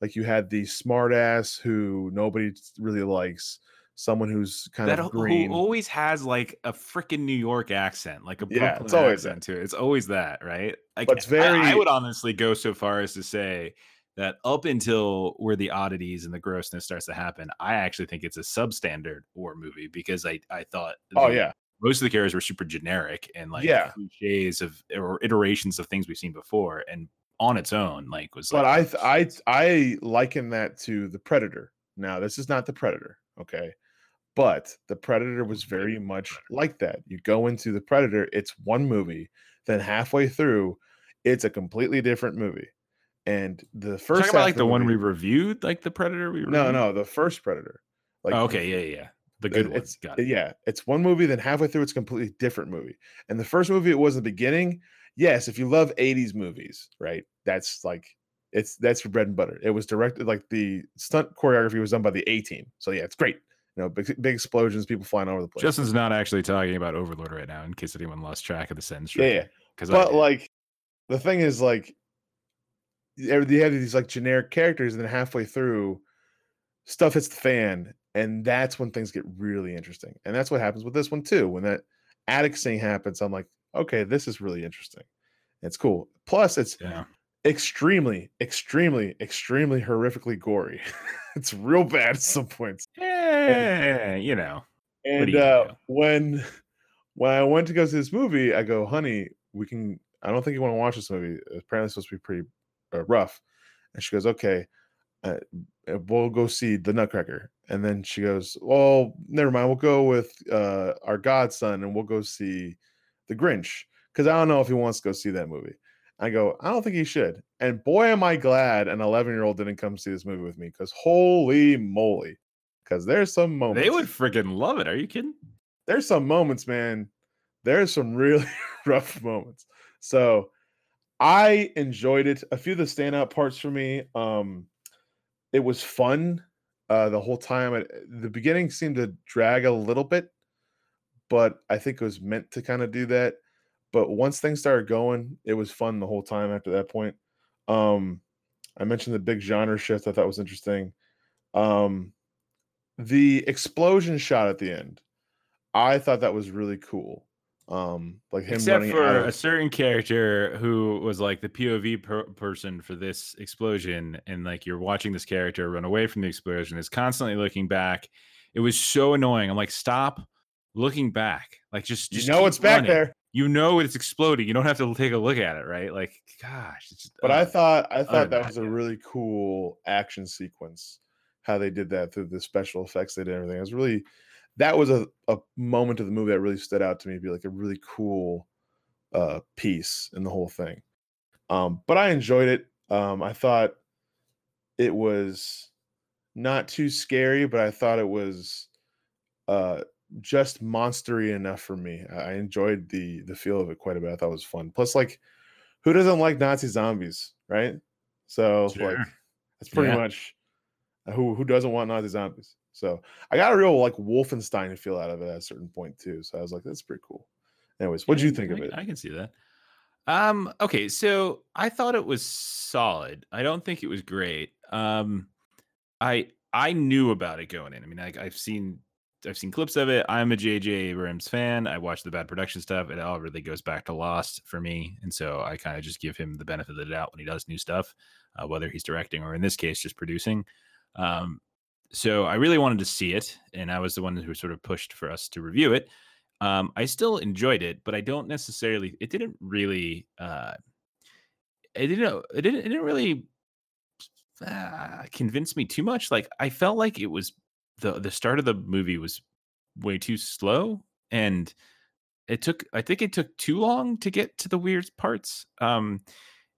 Like you had the smart ass who nobody really likes, someone who's kind that of who- green. who always has like a freaking New York accent, like a Yeah, it's always accent to it. It's always that, right? Like, But it's I- I, would honestly go so far as to say that up until where the oddities and the grossness starts to happen, I actually think it's a substandard war movie because I I thought oh the- yeah, most of the characters were super generic and like Yeah. cliches of or iterations of things we've seen before, and on its own, like was but like, I th- I I liken that to the Predator. Now this is not the Predator, okay, but the Predator was very much like that. You go into the Predator, it's one movie, then halfway through, it's a completely different movie. And the first talking about like of the one we reviewed, like the Predator. We no reviewed? no no, the first Predator. Like Oh, okay, yeah, yeah, the good one. Got it. yeah it's one movie then halfway through it's a completely different movie and the first movie it was in the beginning yes if you love 80s movies right that's like it's that's your bread and butter it was directed like the stunt choreography was done by the a team so yeah it's great you know big, big explosions people flying over the place Justin's not actually talking about Overlord right now, in case anyone lost track of the sentence. yeah yeah because but like the thing is like you have these like generic characters and then halfway through stuff hits the fan and that's when things get really interesting and that's what happens with this one too. When that attic scene happens i'm like okay this is really interesting. It's cool. Plus it's yeah, extremely extremely extremely horrifically gory. It's real bad at some points. Yeah, you know, and you uh, when when I went to go see this movie, I go, honey, we can. I don't think you want to watch this movie. Apparently, it's supposed to be pretty uh, rough. And she goes, okay, uh, uh, we'll go see the Nutcracker. And then she goes, well, never mind. We'll go with uh, our godson, and we'll go see the Grinch because I don't know if he wants to go see that movie. I go, I don't think he should. And boy, am I glad an 11 year old didn't come see this movie with me because holy moly. Because there's some moments they would freaking love it. Are you kidding? there's some moments, man. There's some really rough moments. So I enjoyed it. A few of the standout parts for me. Um, it was fun uh, the whole time. It, the beginning seemed to drag a little bit, but I think it was meant to kind of do that. But once things started going, it was fun the whole time after that point. Um, I mentioned the big genre shift. I thought was interesting. Um, the explosion shot at the end. I thought that was really cool. Um, like him Except for out a certain character who was like the POV per- person for this explosion, and like you're watching this character run away from the explosion, is constantly looking back. It was so annoying. I'm like, stop looking back. Like just, you know it's back running. there. You know it's exploding. You don't have to take a look at it, right? Like, gosh. It's just, But I uh, thought I thought than that was a really cool action sequence. How they did that through the special effects they did everything. It was really that was a, a moment of the movie that really stood out to me, to be like a really cool uh piece in the whole thing. Um, but I enjoyed it. Um, I thought it was not too scary, but I thought it was uh just monstery enough for me. I enjoyed the the feel of it quite a bit. I thought it was fun. Plus, like, who doesn't like Nazi zombies, right? So like that's pretty Yeah. much uh, who who doesn't want Nazi zombies. So I got a real like Wolfenstein feel out of it at a certain point too. So I was like, that's pretty cool. Anyways, what would you think of it? I can see that. Um, okay, so I thought it was solid. I don't think it was great. Um, I I knew about it going in. I mean, I, I've seen I've seen clips of it. I'm a J.J. Abrams fan. I watch the bad production stuff. It all really goes back to Lost for me, and so I kind of just give him the benefit of the doubt when he does new stuff, uh, whether he's directing or in this case just producing. Um, so I really wanted to see it, and I was the one who sort of pushed for us to review it. Um, I still enjoyed it, but I don't necessarily. It didn't really. Uh, it didn't. It didn't. It didn't really uh, convince me too much. Like I felt like it was the the start of the movie was way too slow, and it took. I think it took too long to get to the weird parts. Um,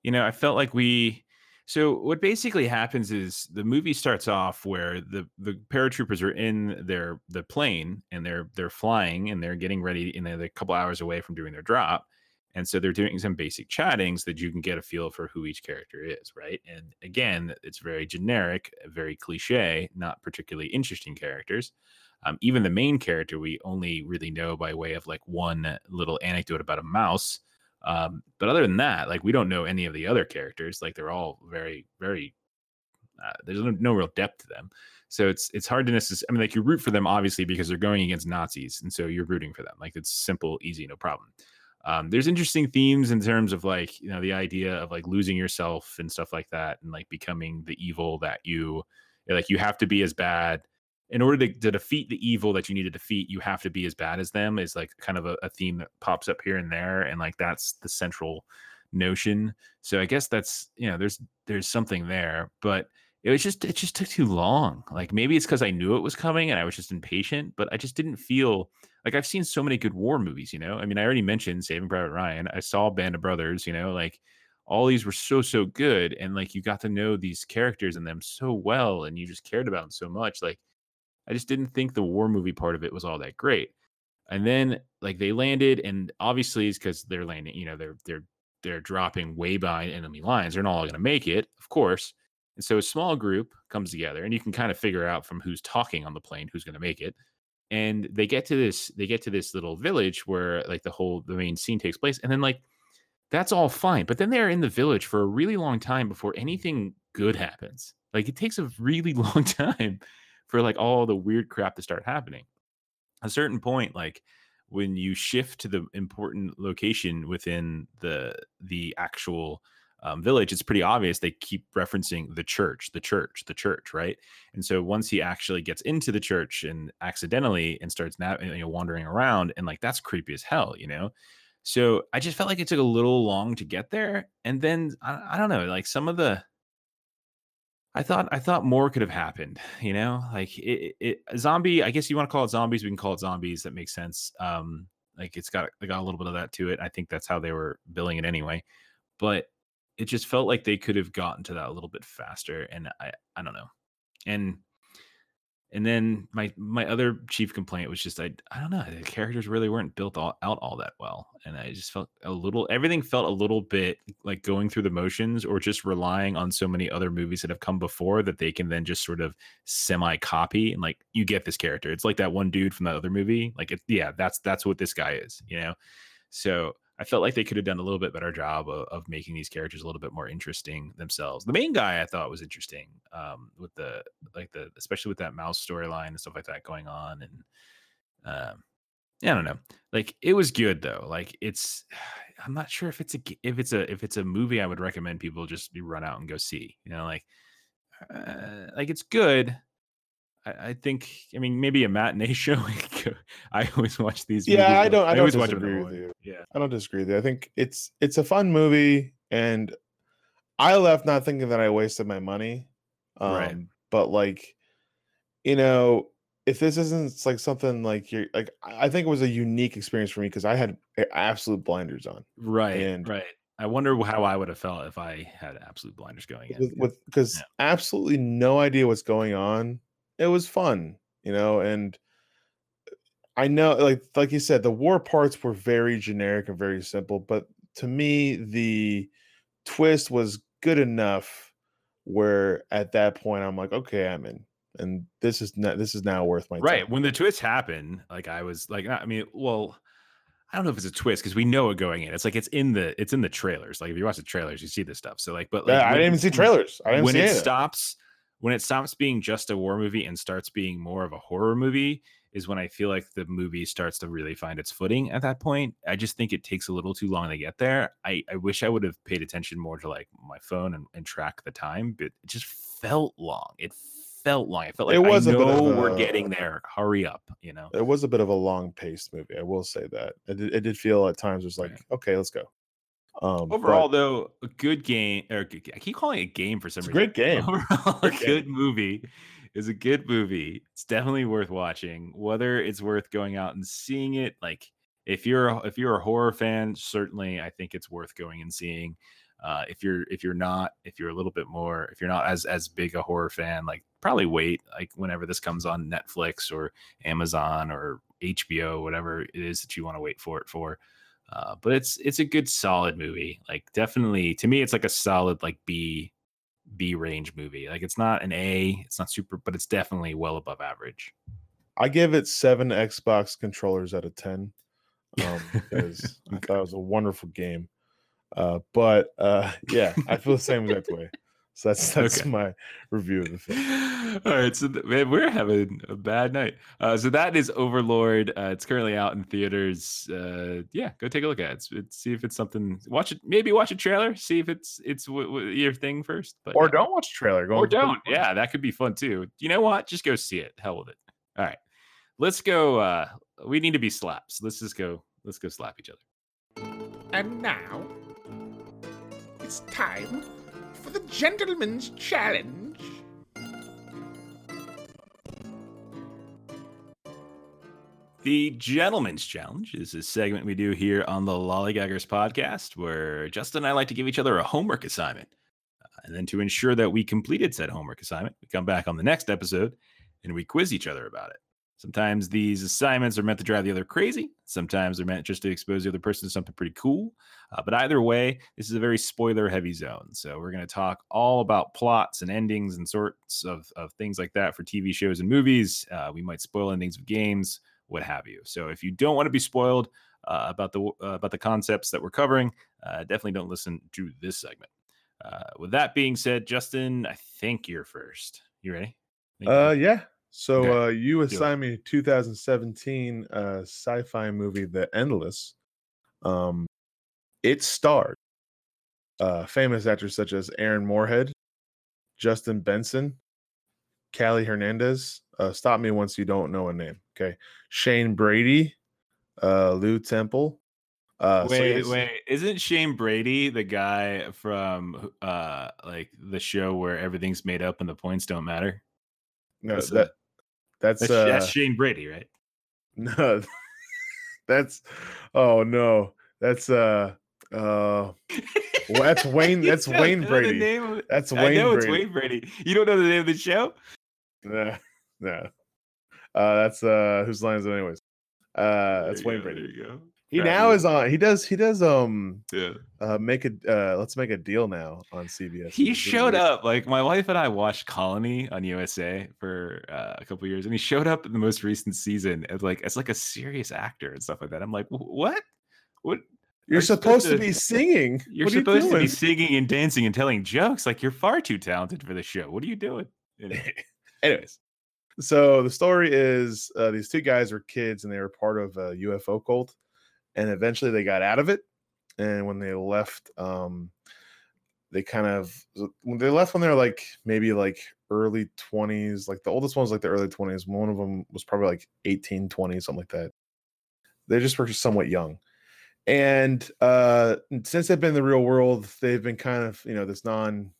you know, I felt like we. So what basically happens is the movie starts off where the the paratroopers are in their the plane and they're they're flying and they're getting ready and they're a couple hours away from doing their drop. And so they're doing some basic chatting so that you can get a feel for who each character is, right? And again, it's very generic, very cliche, not particularly interesting characters. Um, even the main character, we only really know by way of like one little anecdote about a mouse. Um, but other than that, like we don't know any of the other characters. Like they're all very, very. Uh, there's no, no real depth to them, so it's it's hard to necessarily. I mean, like you root for them obviously because they're going against Nazis, and so you're rooting for them. Like it's simple, easy, no problem. Um, there's interesting themes in terms of like you know the idea of like losing yourself and stuff like that, and like becoming the evil that you like. You have to be as bad in order to, to, defeat the evil that you need to defeat, you have to be as bad as them is like kind of a, a, theme that pops up here and there. And like that's the central notion. So I guess that's you know, there's there's something there, but it was just it just took too long. Like maybe it's because I knew it was coming and I was just impatient, but I just didn't feel like I've seen so many good war movies, you know. I mean, I already mentioned Saving Private Ryan. I saw Band of Brothers, you know, like all these were so so good and like you got to know these characters and them so well and you just cared about them so much like I just didn't think the war movie part of it was all that great. And then like they landed, and obviously it's because they're landing, you know, they're they're they're dropping way behind enemy lines. They're not all going to make it, of course. And so a small group comes together, and you can kind of figure out from who's talking on the plane who's going to make it. And they get to this, they get to this little village where like the whole the main scene takes place, and then like that's all fine. But then they're in the village for a really long time before anything good happens. Like it takes a really long time for like all the weird crap to start happening. A certain point, like when you shift to the important location within the the actual um, village, it's pretty obvious they keep referencing the church, the church, the church, right? And so once he actually gets into the church and accidentally and starts nav- you know, wandering around, and like that's creepy as hell, you know. So I just felt like it took a little long to get there, and then I, I don't know, like some of the I thought I thought more could have happened, you know, like it, it zombie. I guess you want to call it zombies. We can call it zombies. That makes sense. Um, like it's got it got a little bit of that to it. I think that's how they were billing it anyway. But it just felt like they could have gotten to that a little bit faster, and I I don't know. And and then my my other chief complaint was just I I don't know the characters really weren't built all, out all that well, and I just felt a little everything felt a little bit like going through the motions or just relying on so many other movies that have come before that they can then just sort of semi copy and like you get this character. It's like that one dude from that other movie, like it, yeah, that's that's what this guy is, you know. So I felt like they could have done a little bit better job of, of, making these characters a little bit more interesting themselves. The main guy I thought was interesting, um, with the like the especially with that mouse storyline and stuff like that going on, and um, yeah, I don't know, like it was good though. Like it's, I'm not sure if it's a if it's a if it's a movie I would recommend people just run out and go see. You know, like uh, like it's good. I, I think. I mean, maybe a matinee show. I always watch these. Yeah. I don't. I, I don't always disagree watch with you. Yeah, I don't disagree with you. I think it's it's a fun movie, and I left not thinking that I wasted my money. Um, right. But like, you know, if this isn't like something like you're like, I think it was a unique experience for me because I had absolute blinders on. Right. And right. I wonder how I would have felt if I had absolute blinders going in. With because yeah. absolutely no idea what's going on it was fun, you know, and I know like like you said, the war parts were very generic and very simple, but to me the twist was good enough where at that point I'm like, okay, I'm in. And this is not this is now worth my right. Time. When the twist happened, like I was like, I mean, well, I don't know if it's a twist because we know it going in. It's like it's in the it's in the trailers. Like if you watch the trailers, you see this stuff. So like, but like yeah, I didn't even see trailers. I didn't when it stops when it stops being just a war movie and starts being more of a horror movie is when I feel like the movie starts to really find its footing at that point. I just think it takes a little too long to get there. I, I wish I would have paid attention more to like my phone and, and track the time, but it just felt long. It felt long. I felt like it was I know a, we're getting there. Hurry up, you know. It was a bit of a long paced movie. I will say that. It did, it did feel at times it was like, right. okay, let's go. Um, Overall, but, though, a good game. Or I keep calling it a game for some reason. great game. Overall, great a good game. movie is a good movie. It's definitely worth watching. Whether it's worth going out and seeing it, like if you're if you're a horror fan, certainly I think it's worth going and seeing. Uh, if you're if you're not if you're a little bit more if you're not as as big a horror fan, like probably wait like whenever this comes on Netflix or Amazon or HBO, whatever it is that you want to wait for it for. Uh, but it's it's a good solid movie. Like definitely to me, it's like a solid like B B range movie. Like it's not an A, it's not super, but it's definitely well above average. I give it seven Xbox controllers out of ten um, because I thought it was a wonderful game. Uh, but uh, yeah, I feel the same exact way. So that's that's Okay. my review of the film. All right, so th- man, we're having a bad night. Uh, so that is Overlord. Uh, it's currently out in theaters. Uh, yeah, go take a look at it. It's, it's, see if it's something. Watch it. Maybe watch a trailer. See if it's it's w- w- your thing first. But Or yeah. don't watch the trailer. Go or and put it don't. Yeah, that could be fun too. You know what? Just go see it. Hell with it. All right, let's go. Uh, we need to be slaps. Let's just go. Let's go slap each other. And now, it's time for the Gentleman's Challenge. The Gentleman's Challenge is a segment we do here on the Lollygaggers podcast where Justin and I like to give each other a homework assignment. Uh, and then to ensure that we completed said homework assignment, we come back on the next episode and we quiz each other about it. Sometimes these assignments are meant to drive the other crazy. Sometimes they're meant just to expose the other person to something pretty cool. Uh, but either way, this is a very spoiler heavy zone. So we're going to talk all about plots and endings and sorts of, of things like that for TV shows and movies. Uh, we might spoil endings of games, what have you. So if you don't want to be spoiled uh, about the uh, about the concepts that we're covering, uh, definitely don't listen to this segment. Uh, with that being said, Justin, I think you're first. You ready? Uh, yeah. So Okay. uh, you assigned me 2017 uh, sci-fi movie, The Endless. Um, it starred uh, famous actors such as Aaron Moorhead, Justin Benson, Callie Hernandez. Uh, stop me once you don't know a name. Okay, Shane Brady, uh, Lew Temple. Uh, so wait, it's- wait, isn't Shane Brady the guy from uh like the show where everything's made up and the points don't matter? No, that that's That's, uh, that's Shane Brady, right? no, that's oh no, that's uh uh Well, that's Wayne- that's Wayne Brady. name of that's I Wayne know Brady. it's Wayne Brady. You don't know the name of the show? Nah, nah. Uh, that's uh, whose line is it anyways? Uh, that's Wayne go, Brady. There you go. He now is on. He does. He does. Um. Yeah. uh, make a. Uh, let's make a deal now on CBS. He showed up. Like my wife and I watched Colony on USA for uh, a couple years, and he showed up in the most recent season as like as like a serious actor and stuff like that. I'm like, what? What? You're supposed supposed to to- be singing. You're What are you supposed to be singing and dancing and telling jokes. Like you're far too talented for the show. What are you doing? Anyway. Anyways, so the story is uh, these two guys were kids and they were part of a UFO cult, and eventually they got out of it. And when they left, um, they kind of when they left when they were like maybe like early 20s, like the oldest one was like the early 20s. One of them was probably like 18, 20, something like that. They just were somewhat young. And uh since they've been in the real world, they've been kind of, you know, this non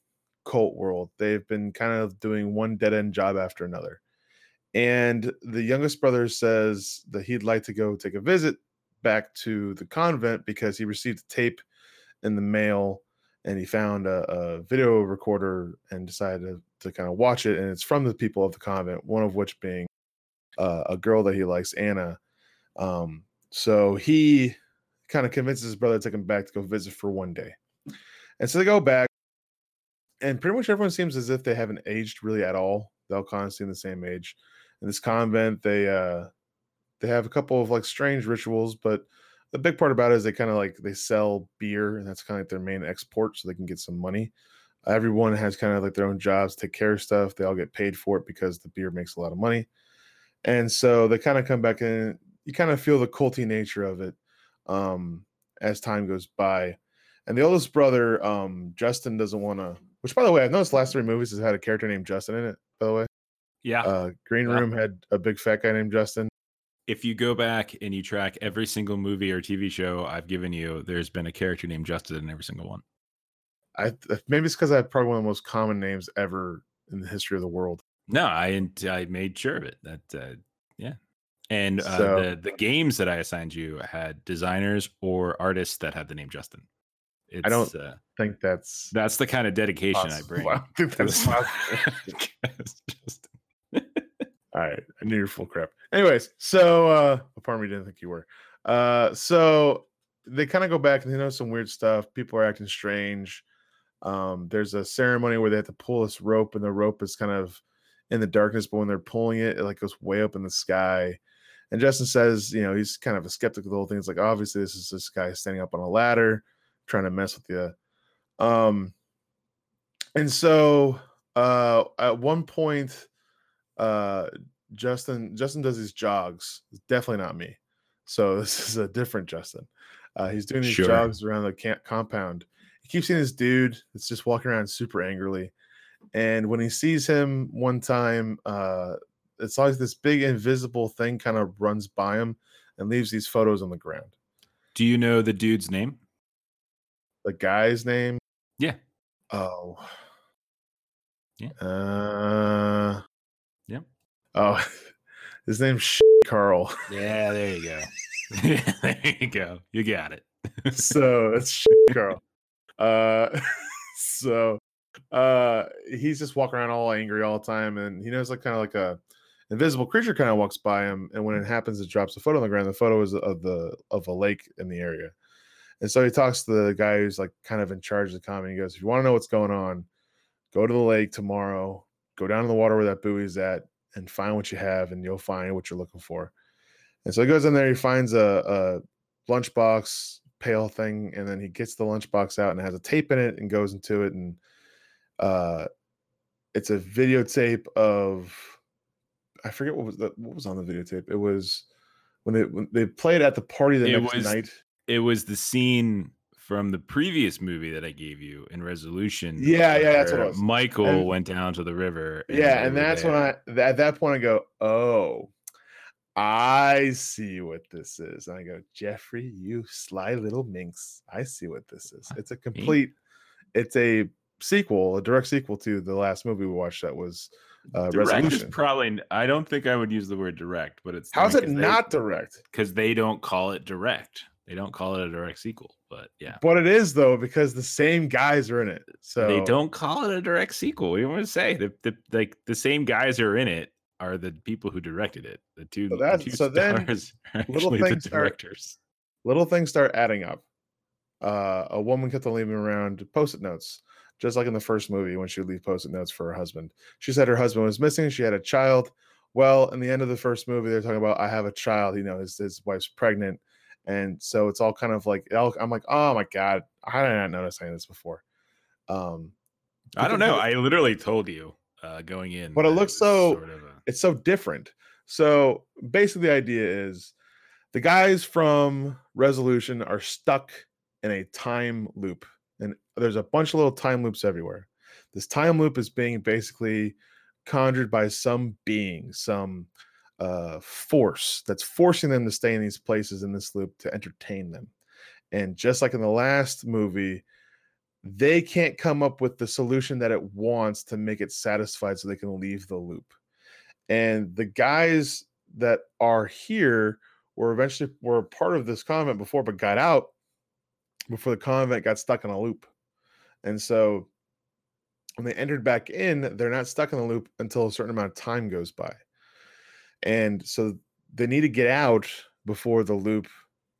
cult world. They've been kind of doing one dead end job after another. And the youngest brother says that he'd like to go take a visit back to the convent because he received a tape in the mail and he found a, a video recorder and decided to, to kind of watch it. And it's from the people of the convent, one of which being uh, a girl that he likes, Anna. Um, so he kind of convinces his brother to take him back to go visit for one day. And so they go back and pretty much everyone seems as if they haven't aged really at all. They all kind of seem the same age. In this convent, they uh they have a couple of like strange rituals, but the big part about it is they kind of like they sell beer, and that's kind of like their main export, so they can get some money. Everyone has kind of like their own jobs, take care of stuff. They all get paid for it because the beer makes a lot of money, and so they kind of come back in. You kind of feel the culty nature of it um, as time goes by. And the oldest brother, um, Justin, doesn't want to. Which, by the way, I've noticed last three movies has had a character named Justin in it. By the way, Yeah. uh, Green Yeah. Room had a big fat guy named Justin. If you go back and you track every single movie or TV show I've given you, there's been a character named Justin in every single one. I maybe it's because I have probably one of the most common names ever in the history of the world. No, I I made sure of it. That uh, yeah, and uh, So- the the games that I assigned you had designers or artists that had the name Justin. It's, I don't Uh, think that's that's the kind of dedication I bring. I think that's possible. Justin. All right, I knew you're full crap. Anyways, so uh part me didn't think you were. Uh so they kind of go back and they know some weird stuff. People are acting strange. Um, there's a ceremony where they have to pull this rope, and the rope is kind of in the darkness, but when they're pulling it, it like goes way up in the sky. And Justin says, you know, he's kind of a skeptic of the whole thing. It's like obviously this is this guy standing up on a ladder trying to mess with you. Um, and so uh at one point, uh Justin Justin does these jogs. It's definitely not me. So this is a different Justin. Uh, he's doing these Sure. jogs around the camp compound. He keeps seeing this dude that's just walking around super angrily. And when he sees him one time, uh, it's like this big invisible thing kind of runs by him and leaves these photos on the ground. Do you know the dude's name? The guy's name, Yeah. oh, Yeah. uh. Oh, his name's Sh- Carl. Yeah, there you go. there you go. You got it. so it's Sh- Carl. Uh, so uh, he's just walking around all angry all the time, and he knows like kind of like a invisible creature kind of walks by him, and when it happens, it drops a photo on the ground. The photo is of the of a lake in the area, and so he talks to the guy who's like kind of in charge of the commune. He goes, "If you want to know what's going on, go to the lake tomorrow. Go down in the water where that buoy's at, and find what you have, and you'll find what you're looking for." And so he goes in there. He finds a, a lunchbox pail thing, and then he gets the lunchbox out and has a tape in it, and goes into it, and uh, it's a videotape of I forget what was the what was on the videotape. It was when they when they played at the party the It next was- night. It was the scene from the previous movie that I gave you in Resolution. Yeah, yeah, that's what it was. Michael And- went down to the river. yeah, and that's when. I th- at that point I go, oh, I see what this is. And I go, Jeffrey, you sly little minx. I see what this is. It's a complete, it's a sequel, a direct sequel to the last movie we watched that was uh, direct is Resolution. probably. n- I don't think I would use the word direct, but it's How's it not direct? Because they don't call it direct. They don't call it a direct sequel. But yeah, But it is though because the same guys are in it. So they don't call it a direct sequel. You want to say? The, the like the same guys are in it are the people who directed it. The two, So the two so then stars are little the things are- directors. little things start adding up. Uh, a woman kept on leaving around post-it notes, just like in the first movie when she would leave post-it notes for her husband. She said her husband was missing. She had a child. Well, in the end of the first movie, they're talking about I have a child. You know, his his wife's pregnant, and so it's all kind of like I'm like, oh my god, I did not notice any of this before. Um, I don't know. I literally told you uh, going in, But it looks so- Sort of a, it's so different. So basically, the idea is the guys from Resolution are stuck in a time loop, and there's a bunch of little time loops everywhere. This time loop is being basically conjured by some being, some uh, force that's forcing them to stay in these places in this loop to entertain them. And just like in the last movie, they can't come up with the solution that it wants to make it satisfied so they can leave the loop. And the guys that are here were eventually were part of this convent before but got out before the convent got stuck in a loop. And so when they entered back in they're not stuck in the loop until a certain amount of time goes by and so they need to get out before the loop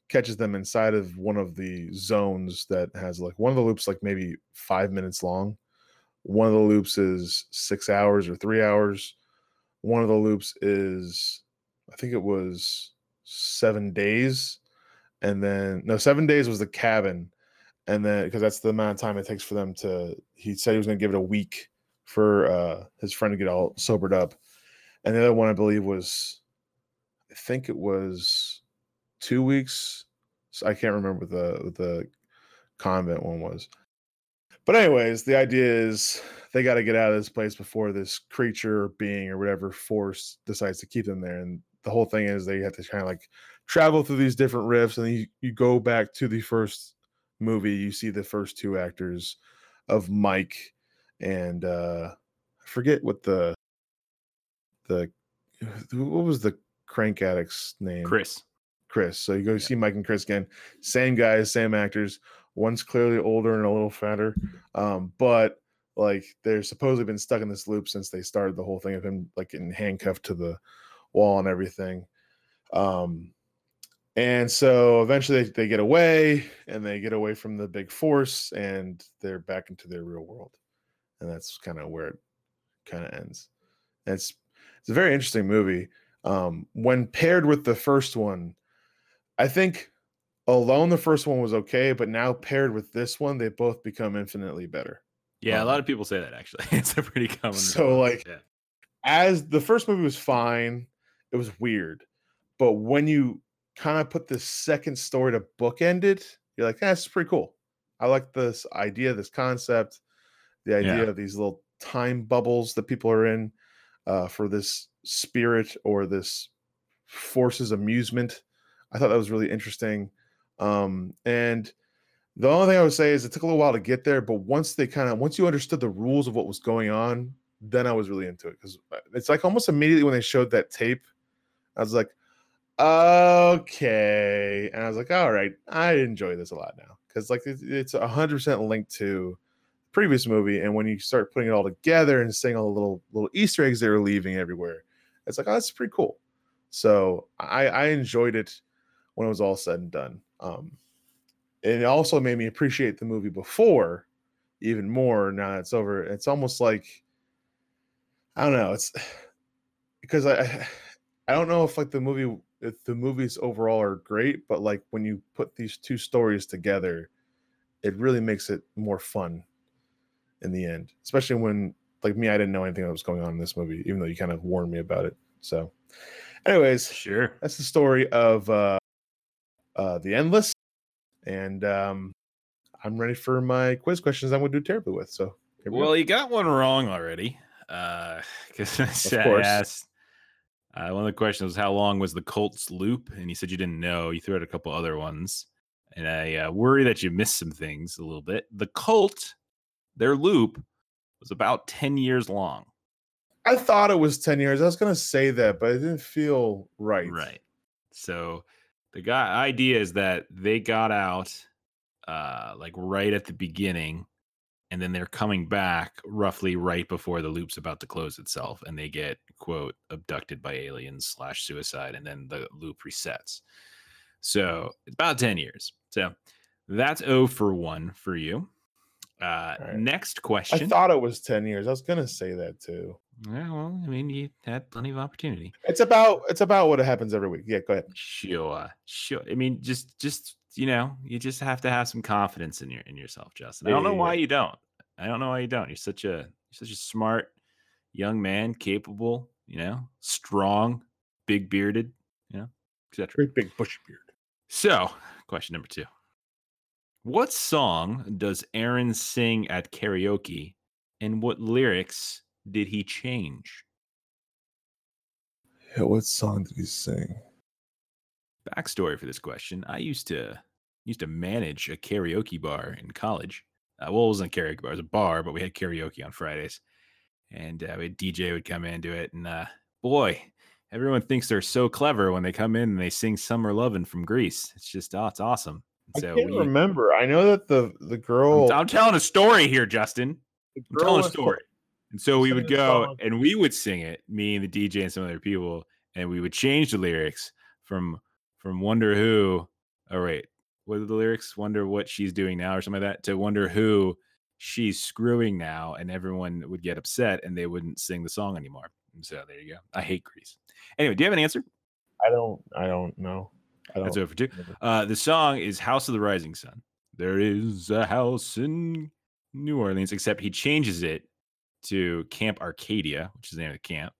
catches them inside of one of the zones that has like one of the loops like maybe five minutes long. One of the loops is six hours or three hours. One of the loops is i think it was seven days. And then no seven days was the cabin. And then because that's the amount of time it takes for them to he said he was going to give it a week for uh his friend to get all sobered up and the other one i believe was i think it was two weeks so i can't remember the the convent one was. But anyways the idea is they got to get out of this place before this creature being or whatever force decides to keep them there. And the whole thing is they have to kind of like travel through these different rifts and you, you go back to the first movie you see the first two actors of mike and uh i forget what the the what was the crank addict's name Chris. Chris. So you go Yeah. see Mike and Chris again. Same guys, same actors. One's clearly older and a little fatter. Um, but like they're supposedly been stuck in this loop since they started the whole thing of him like getting handcuffed to the wall and everything. Um, and so eventually they, they get away and they get away from the big force and they're back into their real world. And that's kind of where it kind of ends. It's it's a very interesting movie. Um, when paired with the first one, I think alone the first one was okay, but now paired with this one, they both become infinitely better. Yeah, a Um, lot of people say that actually. it's a pretty common. So, response, like, yeah. As the first movie was fine, it was weird, but when you kind of put the second story to bookend it, you're like, that's pretty cool. I like this idea, this concept, the idea Yeah. of these little time bubbles that people are in uh, for this spirit or this force's amusement. I thought that was really interesting. Um, and the only thing I would say is it took a little while to get there, but once they kind of once you understood the rules of what was going on, then I was really into it because it's like almost immediately when they showed that tape, I was like, okay, and I was like, all right, I enjoy this a lot now because like it's a hundred percent linked to previous movie, and when you start putting it all together and seeing all the little little Easter eggs they were leaving everywhere, it's like, oh, that's pretty cool. So I I enjoyed it when it was all said and done. Um, and it also made me appreciate the movie before even more now that it's over. It's almost like I don't know. It's because I I- don't know if like the movie if the movies overall are great, but like when you put these two stories together, it really makes it more fun in the end. Especially when like me, I didn't know anything that was going on in this movie, even though you kind of warned me about it. So, anyways, Sure. that's the story of uh uh the endless and um i'm ready for my quiz questions i'm gonna do terribly with so here we go. Well, you got one wrong already. Uh, because I course. asked uh, one of the questions was how long was the Colts loop, and you said you didn't know. You threw out a couple other ones, and I uh, worry that you missed some things a little bit. The Colt, their loop was about ten years long. i thought it was 10 years. I was gonna say that but it didn't feel right. Right. So the guy idea is that they got out uh like right at the beginning and then they're coming back roughly right before the loop's about to close itself and they get quote abducted by aliens slash suicide and then the loop resets. So it's about 10 years. So that's o for 1 for you uh right. next question. i thought it was 10 years i was gonna say that too yeah, well i mean you had plenty of opportunity it's about it's about what happens every week yeah go ahead Sure, sure. I mean, just, just you know, you just have to have some confidence in your in yourself, Justin. I don't know why you don't. I don't know why you don't. You're such a you're such a smart young man, capable, you know, strong, big bearded, you know, etc. great big bushy beard So, question number two: What song does Aaron sing at karaoke, and what lyrics did he change? yeah, what song did he sing? Backstory for this question i used to used to manage a karaoke bar in college. Uh, well it wasn't a karaoke bar it was a bar but we had karaoke on fridays. And uh, we had dj would come in do it and uh, boy everyone thinks they're so clever when they come in and they sing summer lovin' from Grease. It's just oh it's awesome i so can't we, remember i know that the the girl I'm, I'm telling a story here justin I'm telling a story. And so we would go and we would sing it, me and the DJ and some other people, and we would change the lyrics from from Wonder Who. Oh wait, what are the lyrics? Wonder what she's doing now, or something like that, to Wonder Who she's screwing now, and everyone would get upset and they wouldn't sing the song anymore. And so there you go. I hate Grease. Anyway, do you have an answer? i don't i don't know I That's over two. Uh, the song is House of the Rising Sun. There is a house in New Orleans, except he changes it to Camp Arcadia, which is the name of the camp.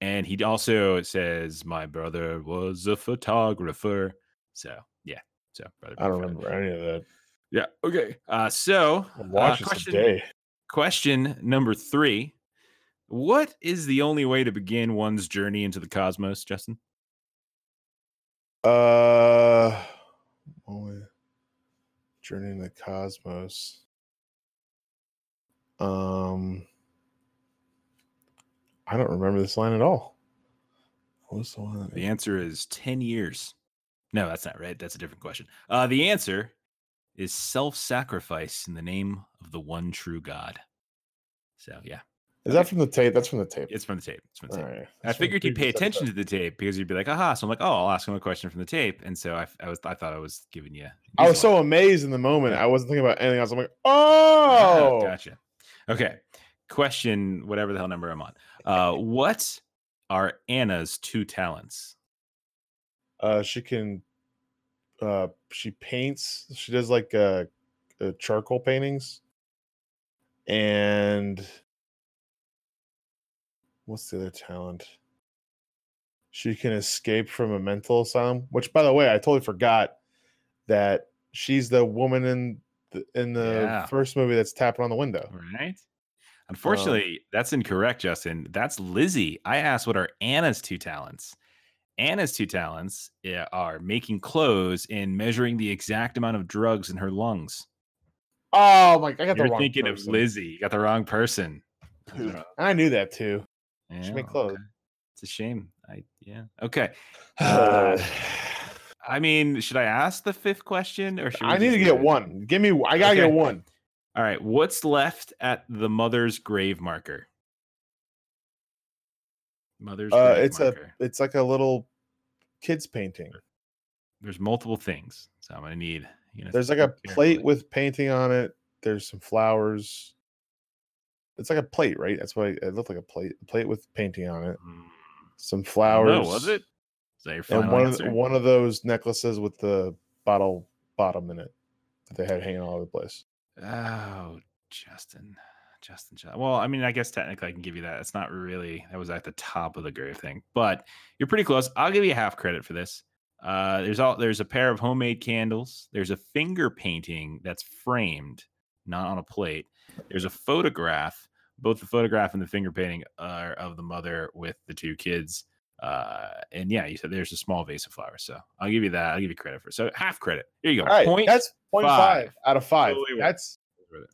And he also says, My brother was a photographer. So, yeah. So, brother. i don't brother. remember any of that Yeah. Okay. Uh, so, I'll uh, question, today question number three What is the only way to begin one's journey into the cosmos, Justin? Uh, only journey in the cosmos. Um, I don't remember this line at all. What's the one? The answer is 10 years. No, that's not right. That's a different question. Uh, the answer is self sacrifice in the name of the one true God. So, yeah, Is that from the tape? That's from the tape. it's from the tape. It's from the tape. right. I That's from the figured you'd pay attention to the tape because you'd be like, aha. So I'm like, oh, I'll ask him a question from the tape. And so I, I was, I thought I was giving you. I was one. so amazed in the moment. I wasn't thinking about anything else. I'm like, oh, gotcha. Okay. question, whatever the hell number I'm on. Uh, what are Anna's two talents? Uh, she can. Uh, she paints. She does like uh, uh charcoal paintings. And what's the other talent? She can escape from a mental asylum. Which, by the way, I totally forgot that she's the woman in the, in the Yeah. first movie that's tapping on the window. Right. Um, Unfortunately, that's incorrect, Justin. That's Lizzie. I asked what are Anna's two talents. Anna's two talents are making clothes and measuring the exact amount of drugs in her lungs. Oh my! I got the You're wrong thinking person. of Lizzie. You got the wrong person. Uh, I knew that too. Yeah, She make clothes. okay. It's a shame. I yeah. Okay. Uh, I mean, should I ask the fifth question or should I need to get it? one. Give me. I gotta Okay. get one. All right. What's left at the mother's grave marker? Mother's Uh, it's marker. a. It's like a little kids painting. There's multiple things, so I'm gonna need. You know, There's like a think plate with painting on it. There's some flowers. It's like a plate, right? That's why it looked like a plate. A plate with painting on it. Mm, Some flowers. know, was it? Is that your final And one of, answer? the- one of those necklaces with the bottle bottom in it that they had hanging all over the place. Oh, Justin. Justin. Ju- Well, I mean, I guess technically I can give you that. It's not really that was at the top of the grave thing, but you're pretty close. I'll give you half credit for this. Uh, there's all there's a pair of homemade candles. There's a finger painting that's framed, not on a plate. There's a photograph. Both the photograph and the finger painting are of the mother with the two kids. Uh, and yeah, you said there's a small vase of flowers. So I'll give you that. I'll give you credit for it. So half credit. Here you go. All right, Point that's point five. five. out of five. Totally. That's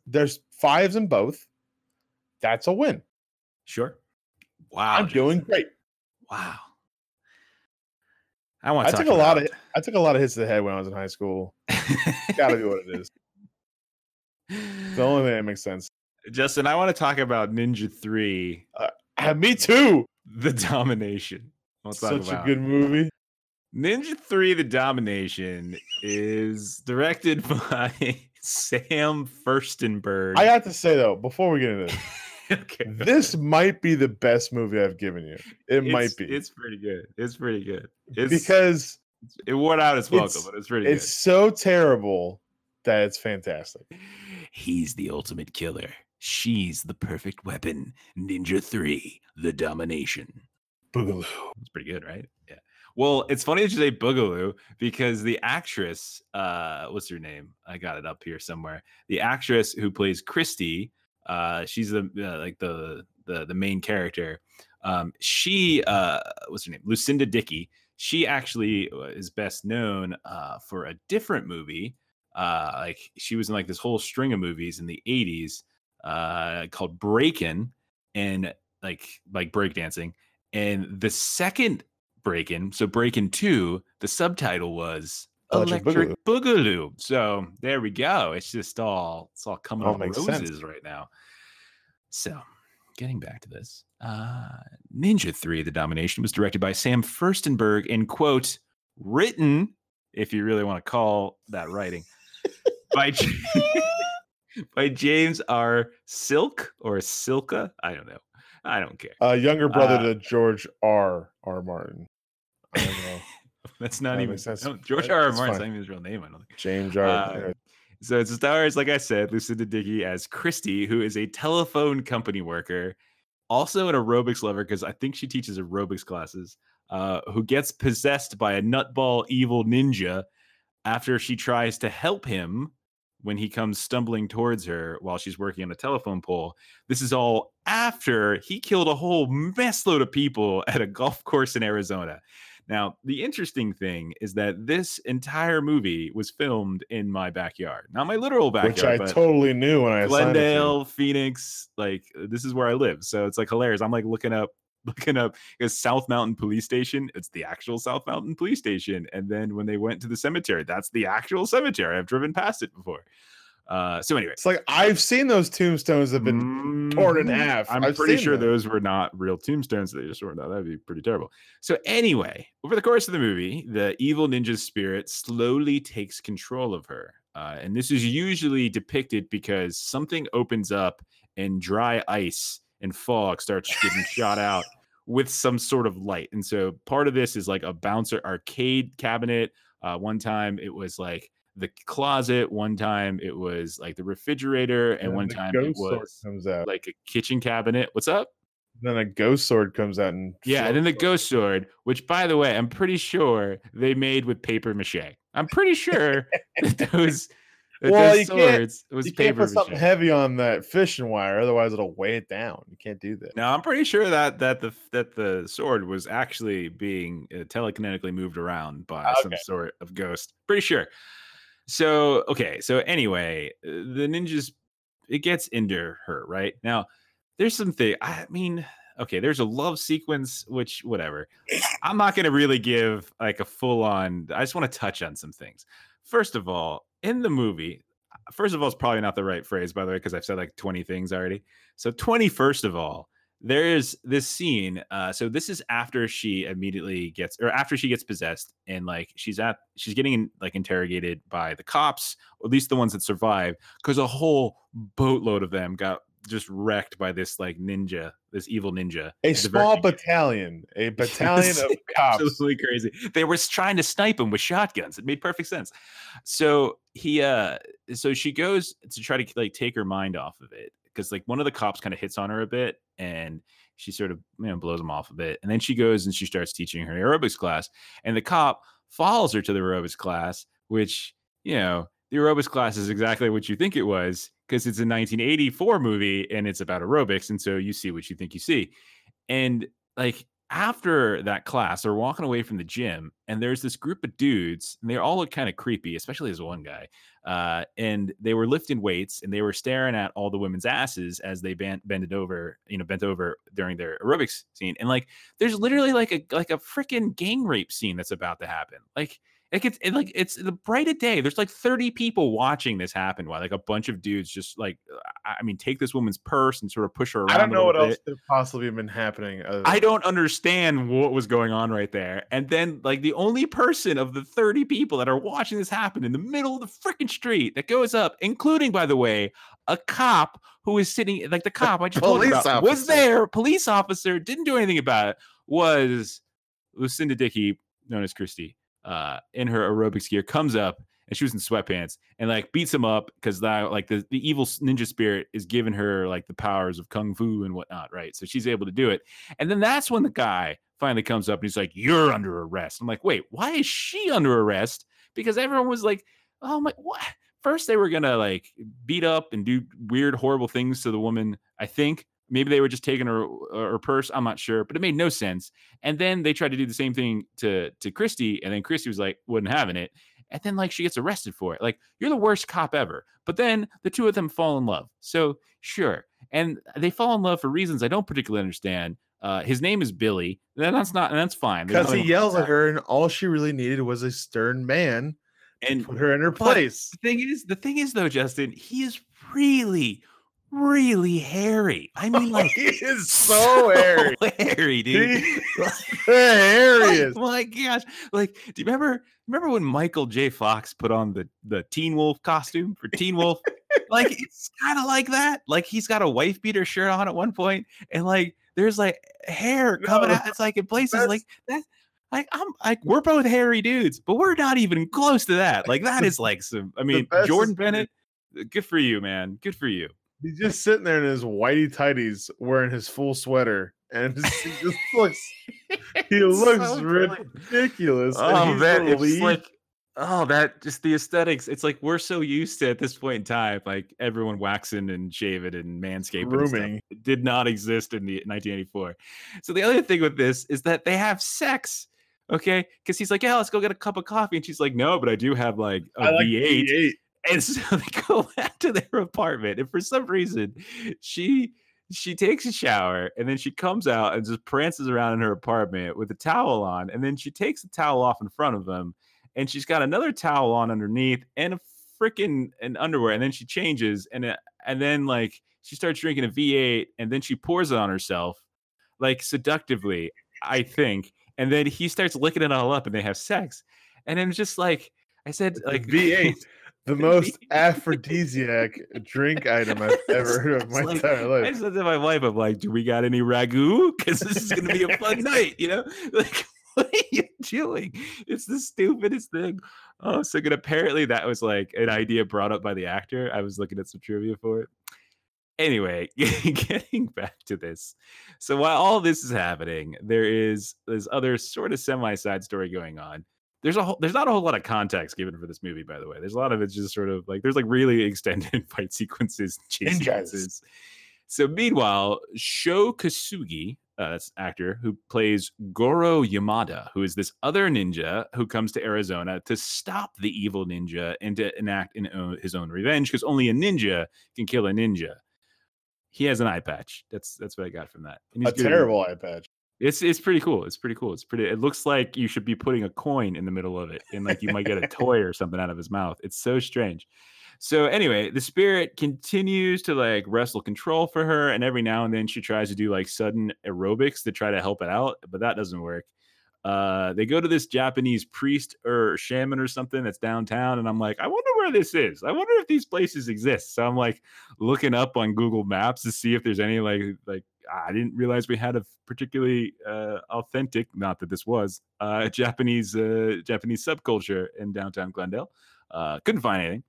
there's fives in both. That's a win. Sure. Wow. I'm doing great. Wow. I want I took a lot of I took a lot of hits to the head when I was in high school. Gotta be what it is. It's the only thing that makes sense. Justin, I want to talk about Ninja 3, Ah, me too. The Domination. We'll Such a good movie. Ninja 3 The Domination is directed by Sam Firstenberg. I have to say though, before we get into this, okay. this might be the best movie I've given you. It might be It's pretty good. It's pretty good. It's because it wore out its welcome, it's- but it's pretty it's so terrible that it's fantastic. He's the ultimate killer. She's the perfect weapon. Ninja 3 The Domination. Boogaloo. It's pretty good, right? Yeah. Well, it's funny that you say Boogaloo because the actress, uh, what's her name? I got it up here somewhere. The actress who plays Christy, uh, she's the uh, like the the the main character. Um, she, uh, what's her name? Lucinda Dickey. She actually uh, is best known uh, for a different movie. Uh, like she was in like this whole string of movies in the '80s uh, called Breakin' and like like breakdancing. And the second Breakin', so Breakin' two, the subtitle was Electric Electric, Boogaloo. So there we go. It's just all it's all coming All on roses sense. right now. So getting back to this, uh, Ninja Three: The Domination was directed by Sam Firstenberg and quote written, if you really want to call that writing, by by James R. Silk or Silka. I don't know. I don't care. Uh, younger brother Uh, to George R. R. Martin. I don't know. That's not that even sense. no, George R. R. Martin's fine. not even his real name. I don't think. James R. Uh, So it stars, like I said, Lucinda Dickey as Christy, who is a telephone company worker, also an aerobics lover because I think she teaches aerobics classes. Uh, who gets possessed by a nutball evil ninja after she tries to help him when he comes stumbling towards her while she's working on a telephone pole. This is all after he killed a whole mess load of people at a golf course in Arizona. Now, the interesting thing is that this entire movie was filmed in my backyard. Not my literal backyard, which I totally knew when I assigned it to. Glendale, Phoenix, like this is where I live. So it's like hilarious. I'm like looking up, looking up because South Mountain Police Station. It's the actual South Mountain Police Station. And then when they went to the cemetery, that's the actual cemetery. I've driven past it before. Uh, so anyway, It's like I've seen those tombstones have been torn in half. I'm I've pretty sure them. those were not real tombstones. They just weren't. That'd be pretty terrible. So anyway, over the course of the movie, the evil ninja's spirit slowly takes control of her, uh, and this is usually depicted because something opens up and dry ice and fog starts getting shot out with some sort of light. And so part of this is like a bouncer arcade cabinet. Uh, one time it was like the closet. One time it was like the refrigerator, and, then one time it was comes out. like a kitchen cabinet. What's up? then a ghost sword comes out and Yeah, and then the ghost sword, which by the way, I'm pretty sure they made with paper mache. I'm pretty sure that those, Well, those you can't- swords was You can't put something heavy on that fishing wire, otherwise it'll weigh it down. You can't do that. No, I'm pretty sure that that the that the sword was actually being uh, telekinetically moved around by some sort of ghost. Pretty sure. So okay, so anyway, uh, the ninjas it gets into her right now. There's something. I mean, okay, there's a love sequence, which whatever. I'm not going to really give like a full on. I just want to touch on some things. First of all, in the movie, first of all, it's probably not the right phrase, by the way, because I've said like 20 things already. So 20, first of all, there's this scene. Uh, so this is after she immediately gets, or after she gets possessed, and like she's at, she's getting like interrogated by the cops, or at least the ones that survive, because a whole boatload of them got just wrecked by this like ninja, this evil ninja. A at the very small battalion, a battalion of cops. absolutely crazy. They were trying to snipe him with shotguns. It made perfect sense. So he, uh, so she goes to try to like take her mind off of it because like one of the cops kind of hits on her a bit and she sort of you know blows him off a bit, and then she goes and she starts teaching her aerobics class, and the cop follows her to the aerobics class, which you know the aerobics class is exactly what you think it was because it's a 1984 movie and it's about aerobics, and so you see what you think you see, and like after that class, they're walking away from the gym, and there's this group of dudes, and they all look kind of creepy, especially as one guy. Uh, and they were lifting weights, and they were staring at all the women's asses as they bent bended over, you know, bent over during their aerobics scene. And like, there's literally like a like a freaking gang rape scene that's about to happen. Like, like it's it, like it's the bright of day. There's like 30 people watching this happen while like a bunch of dudes just like, uh, I I mean, take this woman's purse and sort of push her around. I don't know what little else could possibly have been happening. I uh, don't understand what was going on right there. And then, like, the only person of the 30 people that are watching this happen in the middle of the freaking street that goes up, including, by the way, a cop who is sitting, like, the cop I just told you about, was there, police officer, didn't do anything about it, was Lucinda Dickey, known as Christy, uh, in her aerobics gear, comes up and she was in sweatpants and like beats him up because that like the, the evil ninja spirit is giving her like the powers of kung fu and whatnot, right? So she's able to do it. And then that's when the guy finally comes up and he's like, You're under arrest. I'm like, Wait, why is she under arrest? Because everyone was like, Oh my, what? First, they were gonna like beat up and do weird, horrible things to the woman. I think maybe they were just taking her her purse. I'm not sure, but it made no sense. And then they tried to do the same thing to to Christy, and then Christy was like, wasn't having it. And then like she gets arrested for it. Like you're the worst cop ever. But then the two of them fall in love. So sure, and they fall in love for reasons I don't particularly understand. Uh, his name is Billy. Then that's not, and that's fine. Because he yells at her, and all she really needed was a stern man and put her in her place. the thing is, the thing is though, Justin, he is really, really hairy. I mean, like he is so hairy. hairy, dude. He- Harry is. Oh my gosh! Like, do you remember? Remember when Michael J. Fox put on the the Teen Wolf costume for Teen Wolf? like, it's kind of like that. Like, he's got a wife beater shirt on at one point, and like, there's like hair coming No, out. It's like in places like that. Like, I'm like, we're both hairy dudes, but we're not even close to that. Like, that is like some. I mean, Jordan Bennett. Good for you, man. Good for you. He's just sitting there in his whitey tighties, wearing his full sweater, and he just looks. He looks so brilliant. ridiculous. and Oh he's man, it's lead. like oh that just the aesthetics. It's like we're so used to at this point in time, like everyone waxing and shaving and manscaping. and stuff. Grooming. It did not exist in the 1984. So the other thing with this is that they have sex. Okay, because he's like, yeah, let's go get a cup of coffee, and she's like, no, but I do have like a I like V8. V8. And so they go back to their apartment, and for some reason, she she takes a shower and then she comes out and just prances around in her apartment with a towel on, and then she takes the towel off in front of him, and she's got another towel on underneath and a freaking an underwear, and then she changes and it, and then like she starts drinking a V8, and then she pours it on herself, like seductively, I think, and then he starts licking it all up, and they have sex, and then it's just like I said, like V8. the most aphrodisiac drink item I've ever heard of my like- entire life. I said to my wife, I'm like, do we got any ragu? Because this is going to be a fun night, you know? Like, what are you doing? It's the stupidest thing. Oh, so good. Apparently, that was like an idea brought up by the actor. I was looking at some trivia for it. Anyway, getting back to this. So while all this is happening, there is this other sort of semi-side story going on. There's a whole, there's not a whole lot of context given for this movie, by the way. There's a lot of it's just sort of like there's like really extended fight sequences, chase sequences. So meanwhile, Sho Kosugi, uh, that's actor who plays Goro Yamada, who is this other ninja who comes to Arizona to stop the evil ninja and to enact in his own revenge, because only a ninja can kill a ninja. He has an eye patch. That's that's what I got from that. A terrible eye patch. It's it's pretty cool. It's pretty cool. It's pretty. It looks like you should be putting a coin in the middle of it, and like you might get a toy or something out of his mouth. It's so strange. So anyway, the spirit continues to like wrestle control for her, and every now and then she tries to do like sudden aerobics to try to help it out, but that doesn't work. Uh, they go to this Japanese priest or shaman or something that's downtown, and I'm like, I wonder where this is. I wonder if these places exist. So I'm like looking up on Google Maps to see if there's any like like I didn't realize we had a particularly uh, authentic, not that this was, uh, Japanese uh, Japanese subculture in downtown Glendale. Uh, couldn't find anything.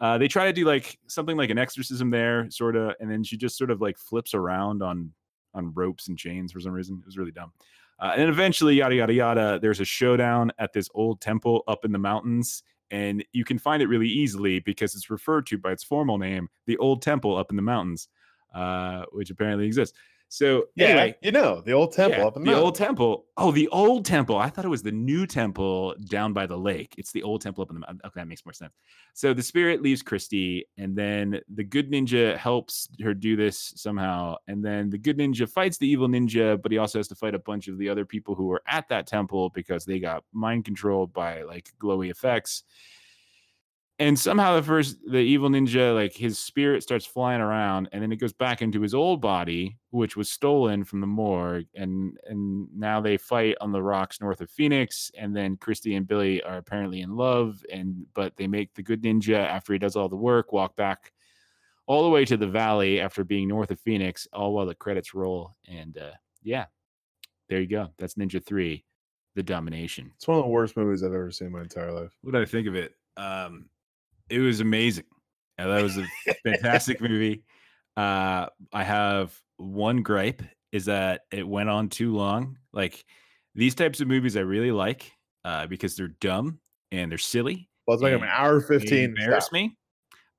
Uh, they try to do like something like an exorcism there, sort of, and then she just sort of like flips around on on ropes and chains for some reason. It was really dumb. Uh, and then eventually, yada yada yada. There's a showdown at this old temple up in the mountains, and you can find it really easily because it's referred to by its formal name, the Old Temple up in the mountains, uh, which apparently exists. So Yeah, anyway, you know the old temple yeah, up in the the old temple. Oh, the old temple. I thought it was the new temple down by the lake. It's the old temple up in the mountain. Okay, that makes more sense. So the spirit leaves Christy, and then the good ninja helps her do this somehow. And then the good ninja fights the evil ninja, but he also has to fight a bunch of the other people who were at that temple because they got mind controlled by like glowy effects and somehow the first the evil ninja like his spirit starts flying around and then it goes back into his old body which was stolen from the morgue and and now they fight on the rocks north of phoenix and then christy and billy are apparently in love and but they make the good ninja after he does all the work walk back all the way to the valley after being north of phoenix all while the credits roll and uh yeah there you go that's ninja 3 the domination It's one of the worst movies I've ever seen in my entire life. what did I think of it? Um, it was amazing. Yeah, that was a fantastic movie. Uh, I have one gripe is that it went on too long. Like these types of movies, I really like uh, because they're dumb and they're silly. Well, it's like an hour fifteen. embarrass Stop. me.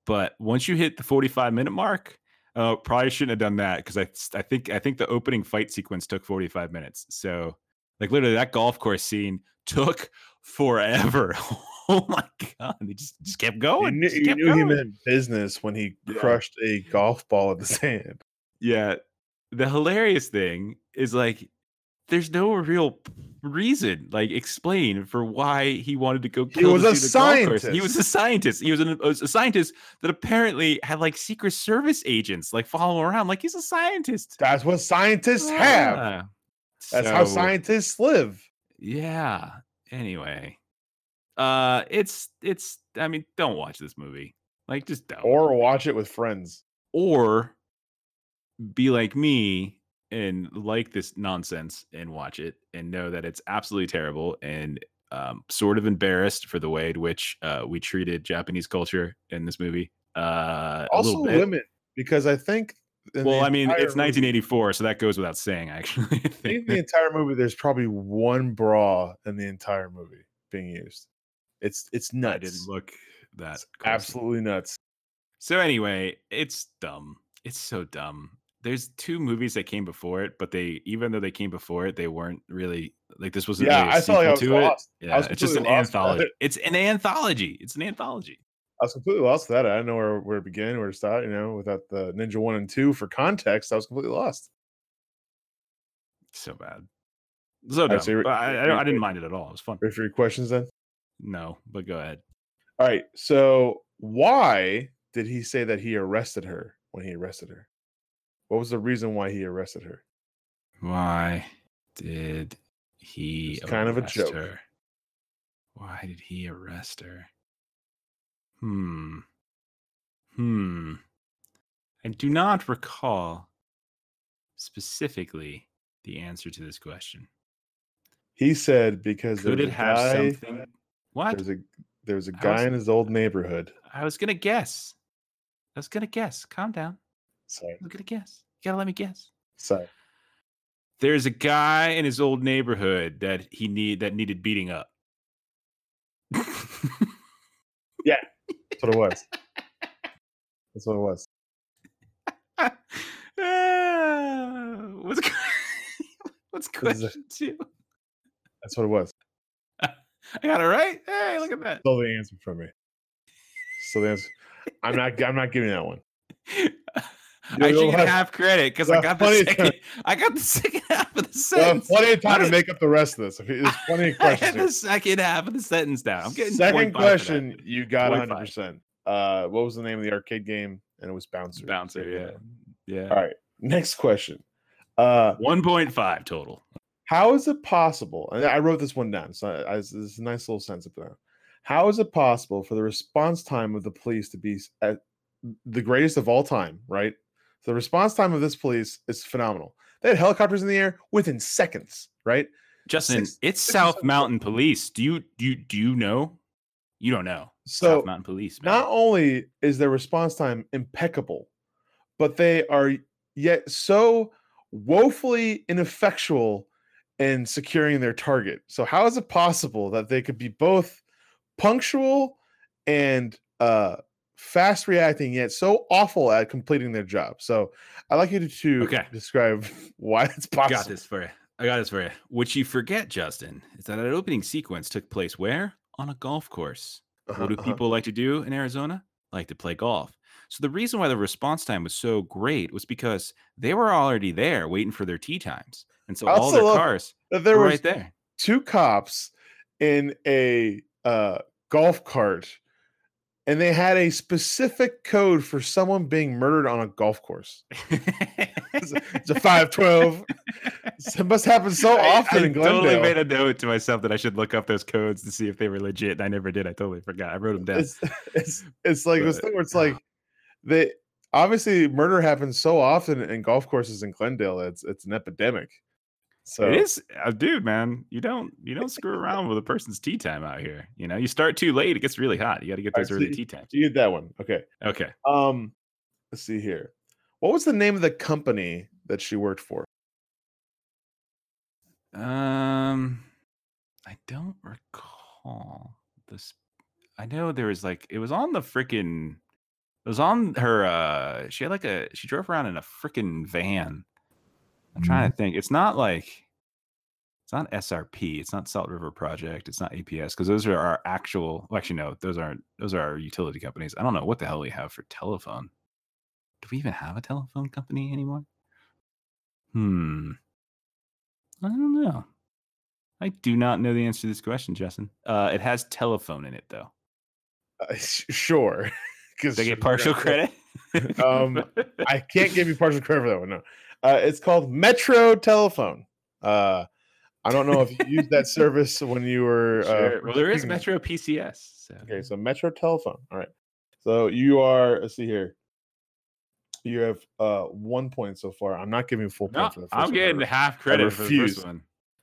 But once you hit the forty-five minute mark, uh, probably shouldn't have done that because I, I think I think the opening fight sequence took forty-five minutes. So like literally that golf course scene took forever. oh my god, he just just kept You going. knew, just you knew he going. meant business when he Yeah. crushed a golf ball at the sand. Yeah. The hilarious thing is like there's no real reason, like explain for why he wanted to go He kill was a dude at golf course. He was a scientist. He was, an, a scientist that apparently had like secret service agents like follow him around. Like he's a scientist. That's what scientists have. Ah. That's how scientists live. Yeah. Anyway, uh, it's it's. I mean, don't watch this movie. Like, just don't. Or watch it with friends. or be like me and like this nonsense and watch it and know that it's absolutely terrible and um, sort of embarrassed for the way in which uh, we treated Japanese culture in this movie. Uh, Also, women, because I think. Well, I mean, it's movie- 1984, so that goes without saying. Actually, I think the entire movie, there's probably one bra in the entire movie being used. It's it's nuts. I didn't look that. Absolutely nuts. So anyway, it's dumb. It's so dumb. There's two movies that came before it, but they even though they came before it, they weren't really like this wasn't Yeah, really a I felt like I was to lost. it. Yeah, was it's just an completely lost about anthology. it. It's an anthology. It's an anthology. I was completely lost to that. I didn't know where, where to begin, where to start. You know, without the Ninja One and Two for context, I was completely lost. So bad. So dumb. so you're- But I, I, you're- I didn't mind it at all. It was fun. Ready for your questions then? No, but go ahead. All right. So why did he say that he arrested her when he arrested her? What was the reason why he arrested her? Why did he It's kind of a joke. her? Why did he arrest her? Hmm. Hmm. I do not recall specifically the answer to this question. He said because Could it a have guy, something? What? There's a there's a guy was- in his old neighborhood. I was gonna guess. I was gonna guess. Calm down. Sorry, I was gonna guess. You gotta let me guess. sorry. There's a guy in his old neighborhood that he need that needed beating up. That's what it was. That's what it was. What's what's is a- question two? That's what it was. I got it right. Hey, look at that. Still the answer from me. Still the answer. I'm not. I'm not giving that one. I should get have- half credit because I got the second. I got the second half of the sentence. plenty of time to make up the rest of this. There's plenty of I had questions. the second half of the sentence down. I'm getting Second 0.5 for that. question, you got 100. percent Uh, what was the name of the arcade game? And it was Bouncer. Bouncer, yeah, yeah. All right. Next question. Uh, One point five total. how is it possible? And I wrote this one down. So I, I, this is a nice little sense of that. How is it possible for the response time of the police to be at the greatest of all time? Right. The response time of this police is phenomenal. They had helicopters in the air within seconds. Right. Justin, Six- it's six South Mountain Police. Do you do you, do you know? You don't know. So South Mountain Police. Man. not only is their response time impeccable, but they are yet so woefully ineffectual in securing their target. So how is it possible that they could be both punctual and uh fast reacting yet so awful at completing their job? So I'd like you to, to Okay. describe why it's possible. I got this for you. I got this for you. What you forget, Justin, is that that opening sequence took place where? On a golf course. Uh-huh, What do uh-huh. people like to do in Arizona? Like to play golf. So the reason why the response time was so great was because they were already there waiting for their tee times. And so all their cars there were right there. two cops in a uh, golf cart and they had a specific code for someone being murdered on a golf course. It's a, it's a 512. It must happen so often I in Glendale. I totally made a note to myself that I should look up those codes to see if they were legit. And I never did. I totally forgot. I wrote them down. it's, it's, it's like this thing where it's uh, like they obviously murder happens so often in golf courses in Glendale. It's it's an epidemic. So it is, uh, dude, man. You don't you don't screw around with a person's tee time out here. You know, you start too late, it gets really hot. You got to get those right, early so tee times. you get that one. Okay. Okay. Um, let's see here. What was the name of the company that she worked for? Um, I don't recall this. I know there was like it was on the freaking. It was on her. uh She had like a. She drove around in a freaking van. I'm trying Mm-hmm. to think. It's not like. It's not SRP. It's not Salt River Project. It's not APS because those are our actual. Well, actually, no. Those aren't. Those are our utility companies. I don't know what the hell we have for telephone. Do we even have a telephone company anymore? Hmm. I don't know. I do not know the answer to this question, Justin. Uh, it has telephone in it, though. Uh, sure, because They get partial credit. Um, I can't give you partial credit for that one. No, uh, it's called Metro Telephone. Uh, I don't know if you used that service when you were. Uh, well, there is Metro PCS. So. Okay, so Metro Telephone. All right. So you are. Let's see here. You have uh one point so far. I'm not giving you full No, point for the 1st I'm getting half credit for the first one.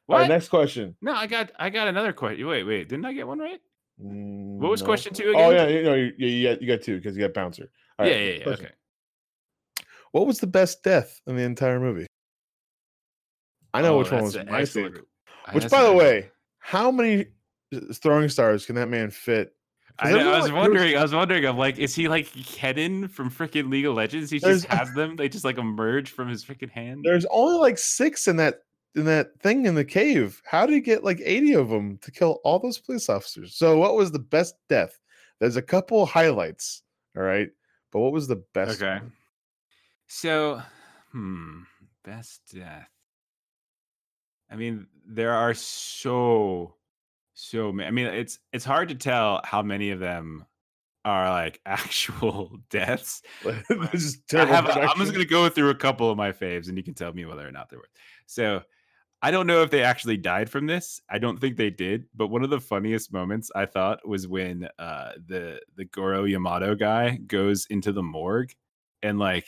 All right, What? next question. No, I got I got another question. Wait, wait, didn't I get one right? Mm, What was no. question two again? Oh yeah, you know, you, you, got you got two because you got bouncer. All yeah, yeah, yeah. Okay. What was the best death in the entire movie? I know Oh, which one was my excellent- favorite. uh, Which, that's by the way, how many throwing stars can that man fit? I, know, I was like- wondering. I was wondering. I'm like, is he like Kennen from freaking League of Legends? He just has them. They just like emerge from his freaking hand. There's only like six in that in that thing in the cave. How did he get like 80 of them to kill all those police officers? So, what was the best death? There's a couple highlights, all right, but what was the best? Okay. one? So, hmm, best death. I mean, there are so, so many. I mean, it's it's hard to tell how many of them are like actual deaths. this is I have. I'm just gonna go through a couple of my faves, and you can tell me whether or not they're worth. So, I don't know if they actually died from this. I don't think they did, but one of the funniest moments I thought was when uh the the Goro Yamada guy goes into the morgue and like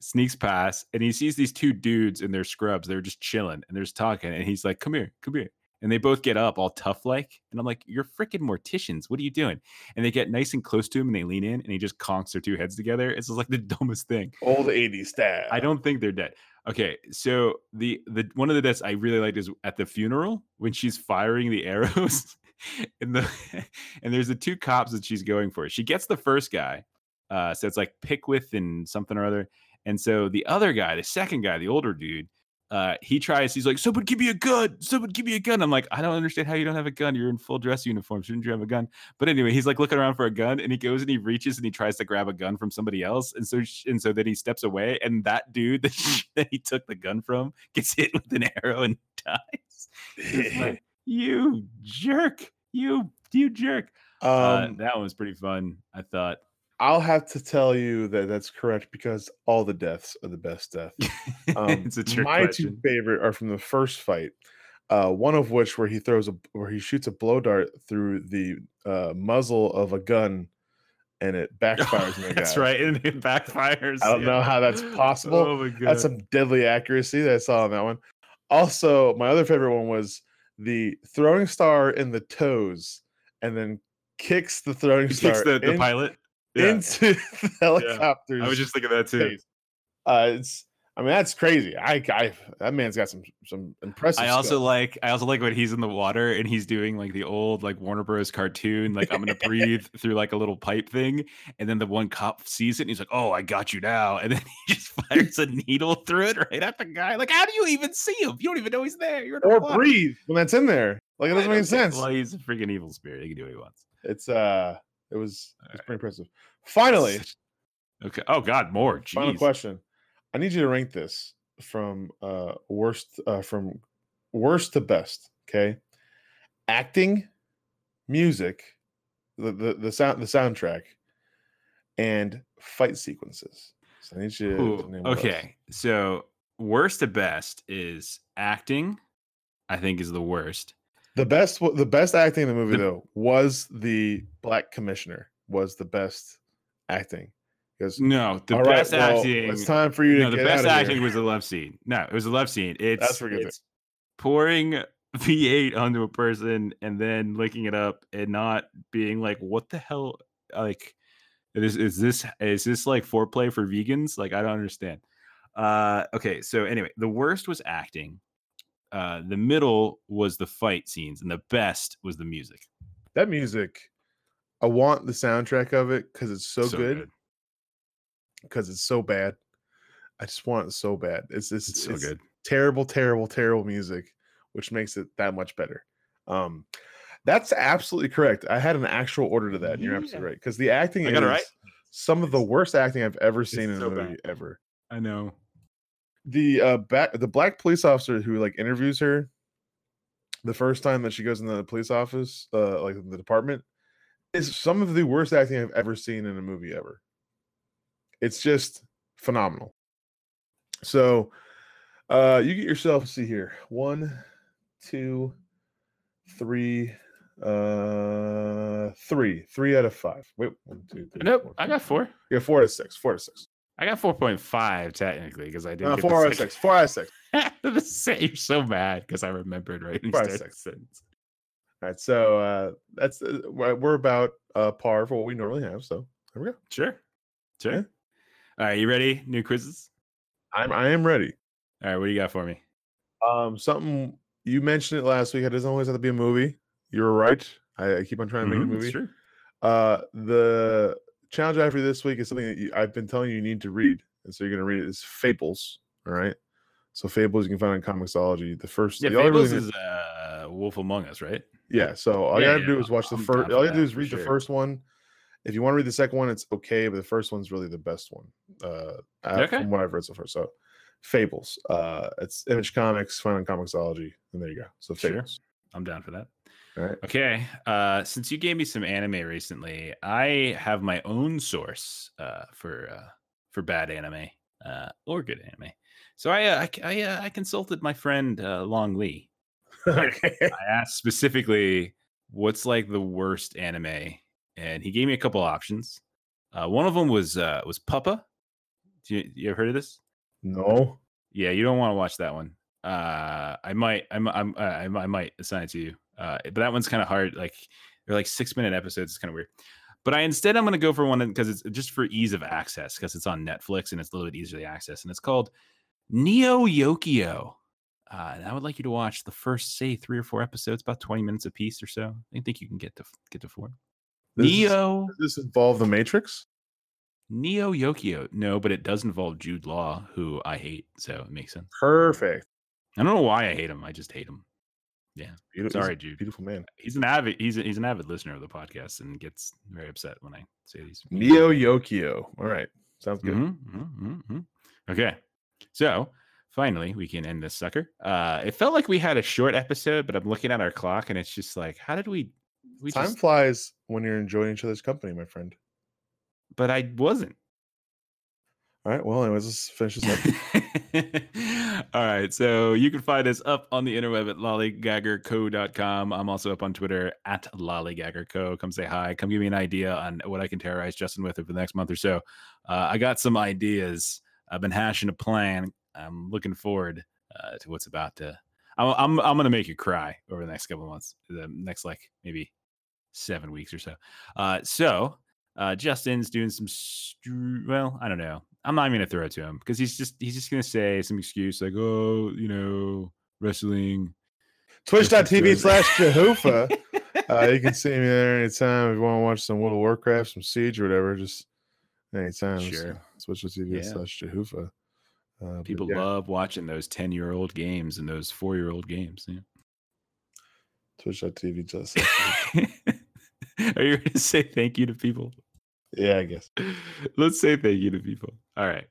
sneaks past and he sees these two dudes in their scrubs. They're just chilling and they're just talking and he's like, "Come here, come here." And they both get up all tough like. And I'm like, You're freaking morticians. What are you doing? And they get nice and close to him and they lean in and he just conks their two heads together. It's just like the dumbest thing. Old 80s style. I don't think they're dead. Okay, so the the one of the deaths I really liked is at the funeral when she's firing the arrows, and the and there's the two cops that she's going for. She gets the first guy, uh, so it's like Pickwith and something or other, and so the other guy, the second guy, the older dude, uh, he tries. He's like, "Someone give me a gun! Someone give me a gun!" I'm like, "I don't understand how you don't have a gun. You're in full dress uniform. Shouldn't you have a gun?" But anyway, he's like looking around for a gun, and he goes and he reaches and he tries to grab a gun from somebody else, and so and so then he steps away, and that dude that, that he took the gun from gets hit with an arrow and dies. Like, you jerk! You you jerk! uh, um, that one was pretty fun. I thought. I'll have to tell you that that's correct because all the deaths are the best death. Um, it's a trick my question. two favorite are from the first fight. Uh, one of which where he throws a where he shoots a blow dart through the uh, muzzle of a gun, and it backfires. the That's guy. right, and it backfires. I don't yeah. know how that's possible. Oh my god, That's some deadly accuracy that I saw on that one. Also, my other favorite one was the throwing star in the toes, and then kicks the throwing He star kicks the, the in- pilot. Yeah. into the helicopter. I was just thinking that too. uh, it's. I mean, that's crazy. I, I, that man's got some some impressive. I also skills. like I also like when he's in the water and he's doing like the old like Warner Bros cartoon, like I'm gonna breathe through like a little pipe thing, and then the one cop sees it and he's like, Oh, I got you now. And then he just fires a needle through it right at the guy. Like, how do you even see him? You don't even know he's there. You're or water. breathe when that's in there. Like it doesn't make sense. Well, he's a freaking evil spirit. He can do what he wants. It's uh, it was it's Alright. pretty impressive. Finally, Okay. Oh God, more. final question. I need you to rank this from uh worst uh from worst to best. Okay, acting, music, the the, the sound the soundtrack, and fight sequences. So I need you to Ooh, name those. okay. So worst to best is acting, I think is the worst. The best the best acting in the movie The- though was the black commissioner was the best acting. Because No, the best well, acting. it's time for you to no, the get best outta here. acting was the love scene. No, it was the love scene. It's, good. it's pouring V8 onto a person and then licking it up and not being like, what the hell? Like, is is this is this like foreplay for vegans? Like, I don't understand. Uh, okay, so anyway, the worst was acting. Uh, the middle was the fight scenes, and the best was the music. that music. I want the soundtrack of it because it's so, good. Because it's so bad. I just want it so bad. It's it's, It's so it's good. terrible, terrible, terrible music, which makes it that much better. Um, that's absolutely correct. I had an actual order to that, and you're Yeah. absolutely right. Because the acting I is it right. some of the worst acting I've ever seen in so a bad. movie ever. I know. The uh back the black police officer who like interviews her the first time that she goes in the police office uh like the department is some of the worst acting i've ever seen in a movie ever. It's just phenomenal. So uh you get yourself see here one two three uh three three out of five. Wait one two three Nope, four, I got four. yeah four out of six four out of six I got four point five technically because I did uh, four out of six four out of six the same. You're so mad because I remembered right. when you Five, six. sentence. All right, so uh, that's uh, we're about uh, par for what we normally have. So there we go. Sure, sure. Yeah. All right, you ready? New quizzes. I'm I am ready. All right, what do you got for me? Um, something you mentioned it last week. It doesn't always have to be a movie. You were right. I, I keep on trying to make Mhm, a it's movie. true. Uh, the challenge after this week is something that you, I've been telling you you need to read, and so you're going to read it. It's Fables. All right. So Fables you can find in Comixology. The first, Yeah, the Fables really- is uh, Wolf Among Us, right? Yeah. So all Yeah, you gotta do is watch the I'm first. All you gotta do is read the first one. If you want to read the second one, it's okay, but the first one's really the best one. Uh, uh, Okay. from what I've read so far. So, Fables. Uh, it's Image Comics, found on Comixology, and there you go. So Sure. Fables. I'm down for that. All right. Okay. Uh, since you gave me some anime recently, I have my own source uh, for uh, for bad anime. uh, or good anime. So I uh, I I, uh, I consulted my friend uh, Long Lee. okay. I asked specifically what's like the worst anime, and he gave me a couple options. Uh, one of them was uh, was Pupa. Do you, you ever heard of this? No. Yeah, you don't want to watch that one. Uh, I might, I'm, I'm, I, I might assign it to you. Uh, but that one's kind of hard. Like they're like six minute episodes. It's kind of weird. But I instead I'm going to go for one because it's just for ease of access because it's on Netflix and it's a little bit easier to access. And it's called Neo Yokio. Uh, and I would like you to watch the first, say, three or four episodes, about 20 minutes a piece or so. I think you can get to get to four. This Neo Does this involve the Matrix? Neo Yokio. No, but it does involve Jude Law, who I hate. So it makes sense. Perfect. I don't know why I hate him. I just hate him. Beautiful, Sorry, Jude. Beautiful man. He's an avid he's a, he's an avid listener of the podcast and gets very upset when I say these. Neo Yokio. All right. Sounds good. Mhm, mhm, mhm, mhm. Okay, so finally we can end this sucker. Uh, it felt like we had a short episode, but I'm looking at our clock and it's just like, how did we? We Time just, flies when you're enjoying each other's company, my friend. but I wasn't. All right. Well, anyways, let's finish this up. All right. So you can find us up on the interweb at lollygaggerco.com. I'm also up on Twitter at lollygaggerco. Come say hi. Come give me an idea on what I can terrorize Justin with over the next month or so. Uh, I got some ideas. I've been hashing a plan. I'm looking forward uh, to what's about to. I'm I'm, I'm gonna make you cry over the next couple months. The next like maybe seven weeks or so. Uh, so uh, Justin's doing some. Well, I don't know. I'm not even gonna throw it to him because he's just he's just gonna say some excuse like, oh, you know, wrestling. Twitch.tv slash Jehovah. Uh, you can see me there anytime if you want to watch some World of Warcraft, some Siege or whatever. Just anytime. Sure. Twitch.tv Yeah. slash Jehovah. Uh, People yeah, love watching those ten year old games and those four year old games. Yeah. Twitch.tv just. Are you ready to say thank you to people? Yeah, I guess. Let's say thank you to people. All right.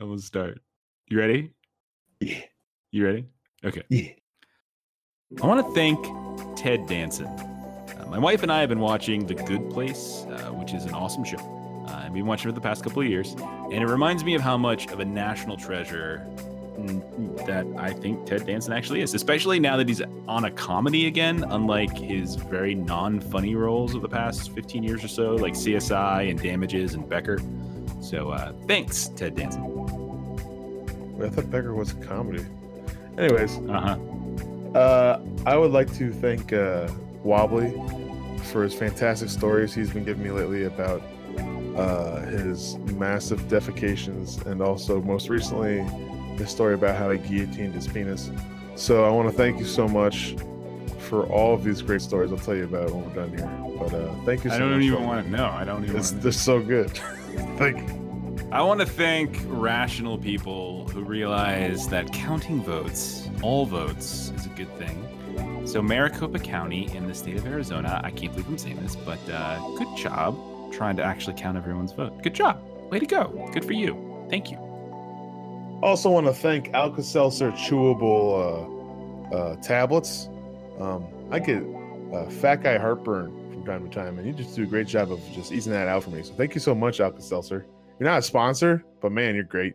I'm gonna start. You ready? Yeah. You ready? Okay. Yeah. I want to thank Ted Danson. Uh, my wife and I have been watching The Good Place, uh, which is an awesome show. Uh, I've been watching it for the past couple of years, and it reminds me of how much of a national treasure that I think Ted Danson actually is, especially now that he's on a comedy again, unlike his very non funny roles of the past 15 years or so, like CSI and Damages and Becker. So uh, thanks, Ted Danson. I thought Becker was a comedy. Anyways, Uh huh. Uh, I would like to thank uh, Wobbly for his fantastic stories he's been giving me lately about uh, his massive defecations and also most recently his story about how he guillotined his penis. So I want to thank you so much for all of these great stories I'll tell you about it when we're done here. But uh, thank you so I don't even want to know. I don't even. It's, wanna know. they're so good. thank you. I want to thank rational people who realize that counting votes, all votes, is a good thing. So, Maricopa County in the state of Arizona, I can't believe I'm saying this, but uh, good job trying to actually count everyone's vote. Good job. Way to go. Good for you. Thank you. Also, want to thank Alka Seltzer chewable uh, uh, tablets. Um, I get uh, fat guy heartburn from time to time, and you just do a great job of just easing that out for me. So, thank you so much, Alka Seltzer. You're not a sponsor, but man, you're great.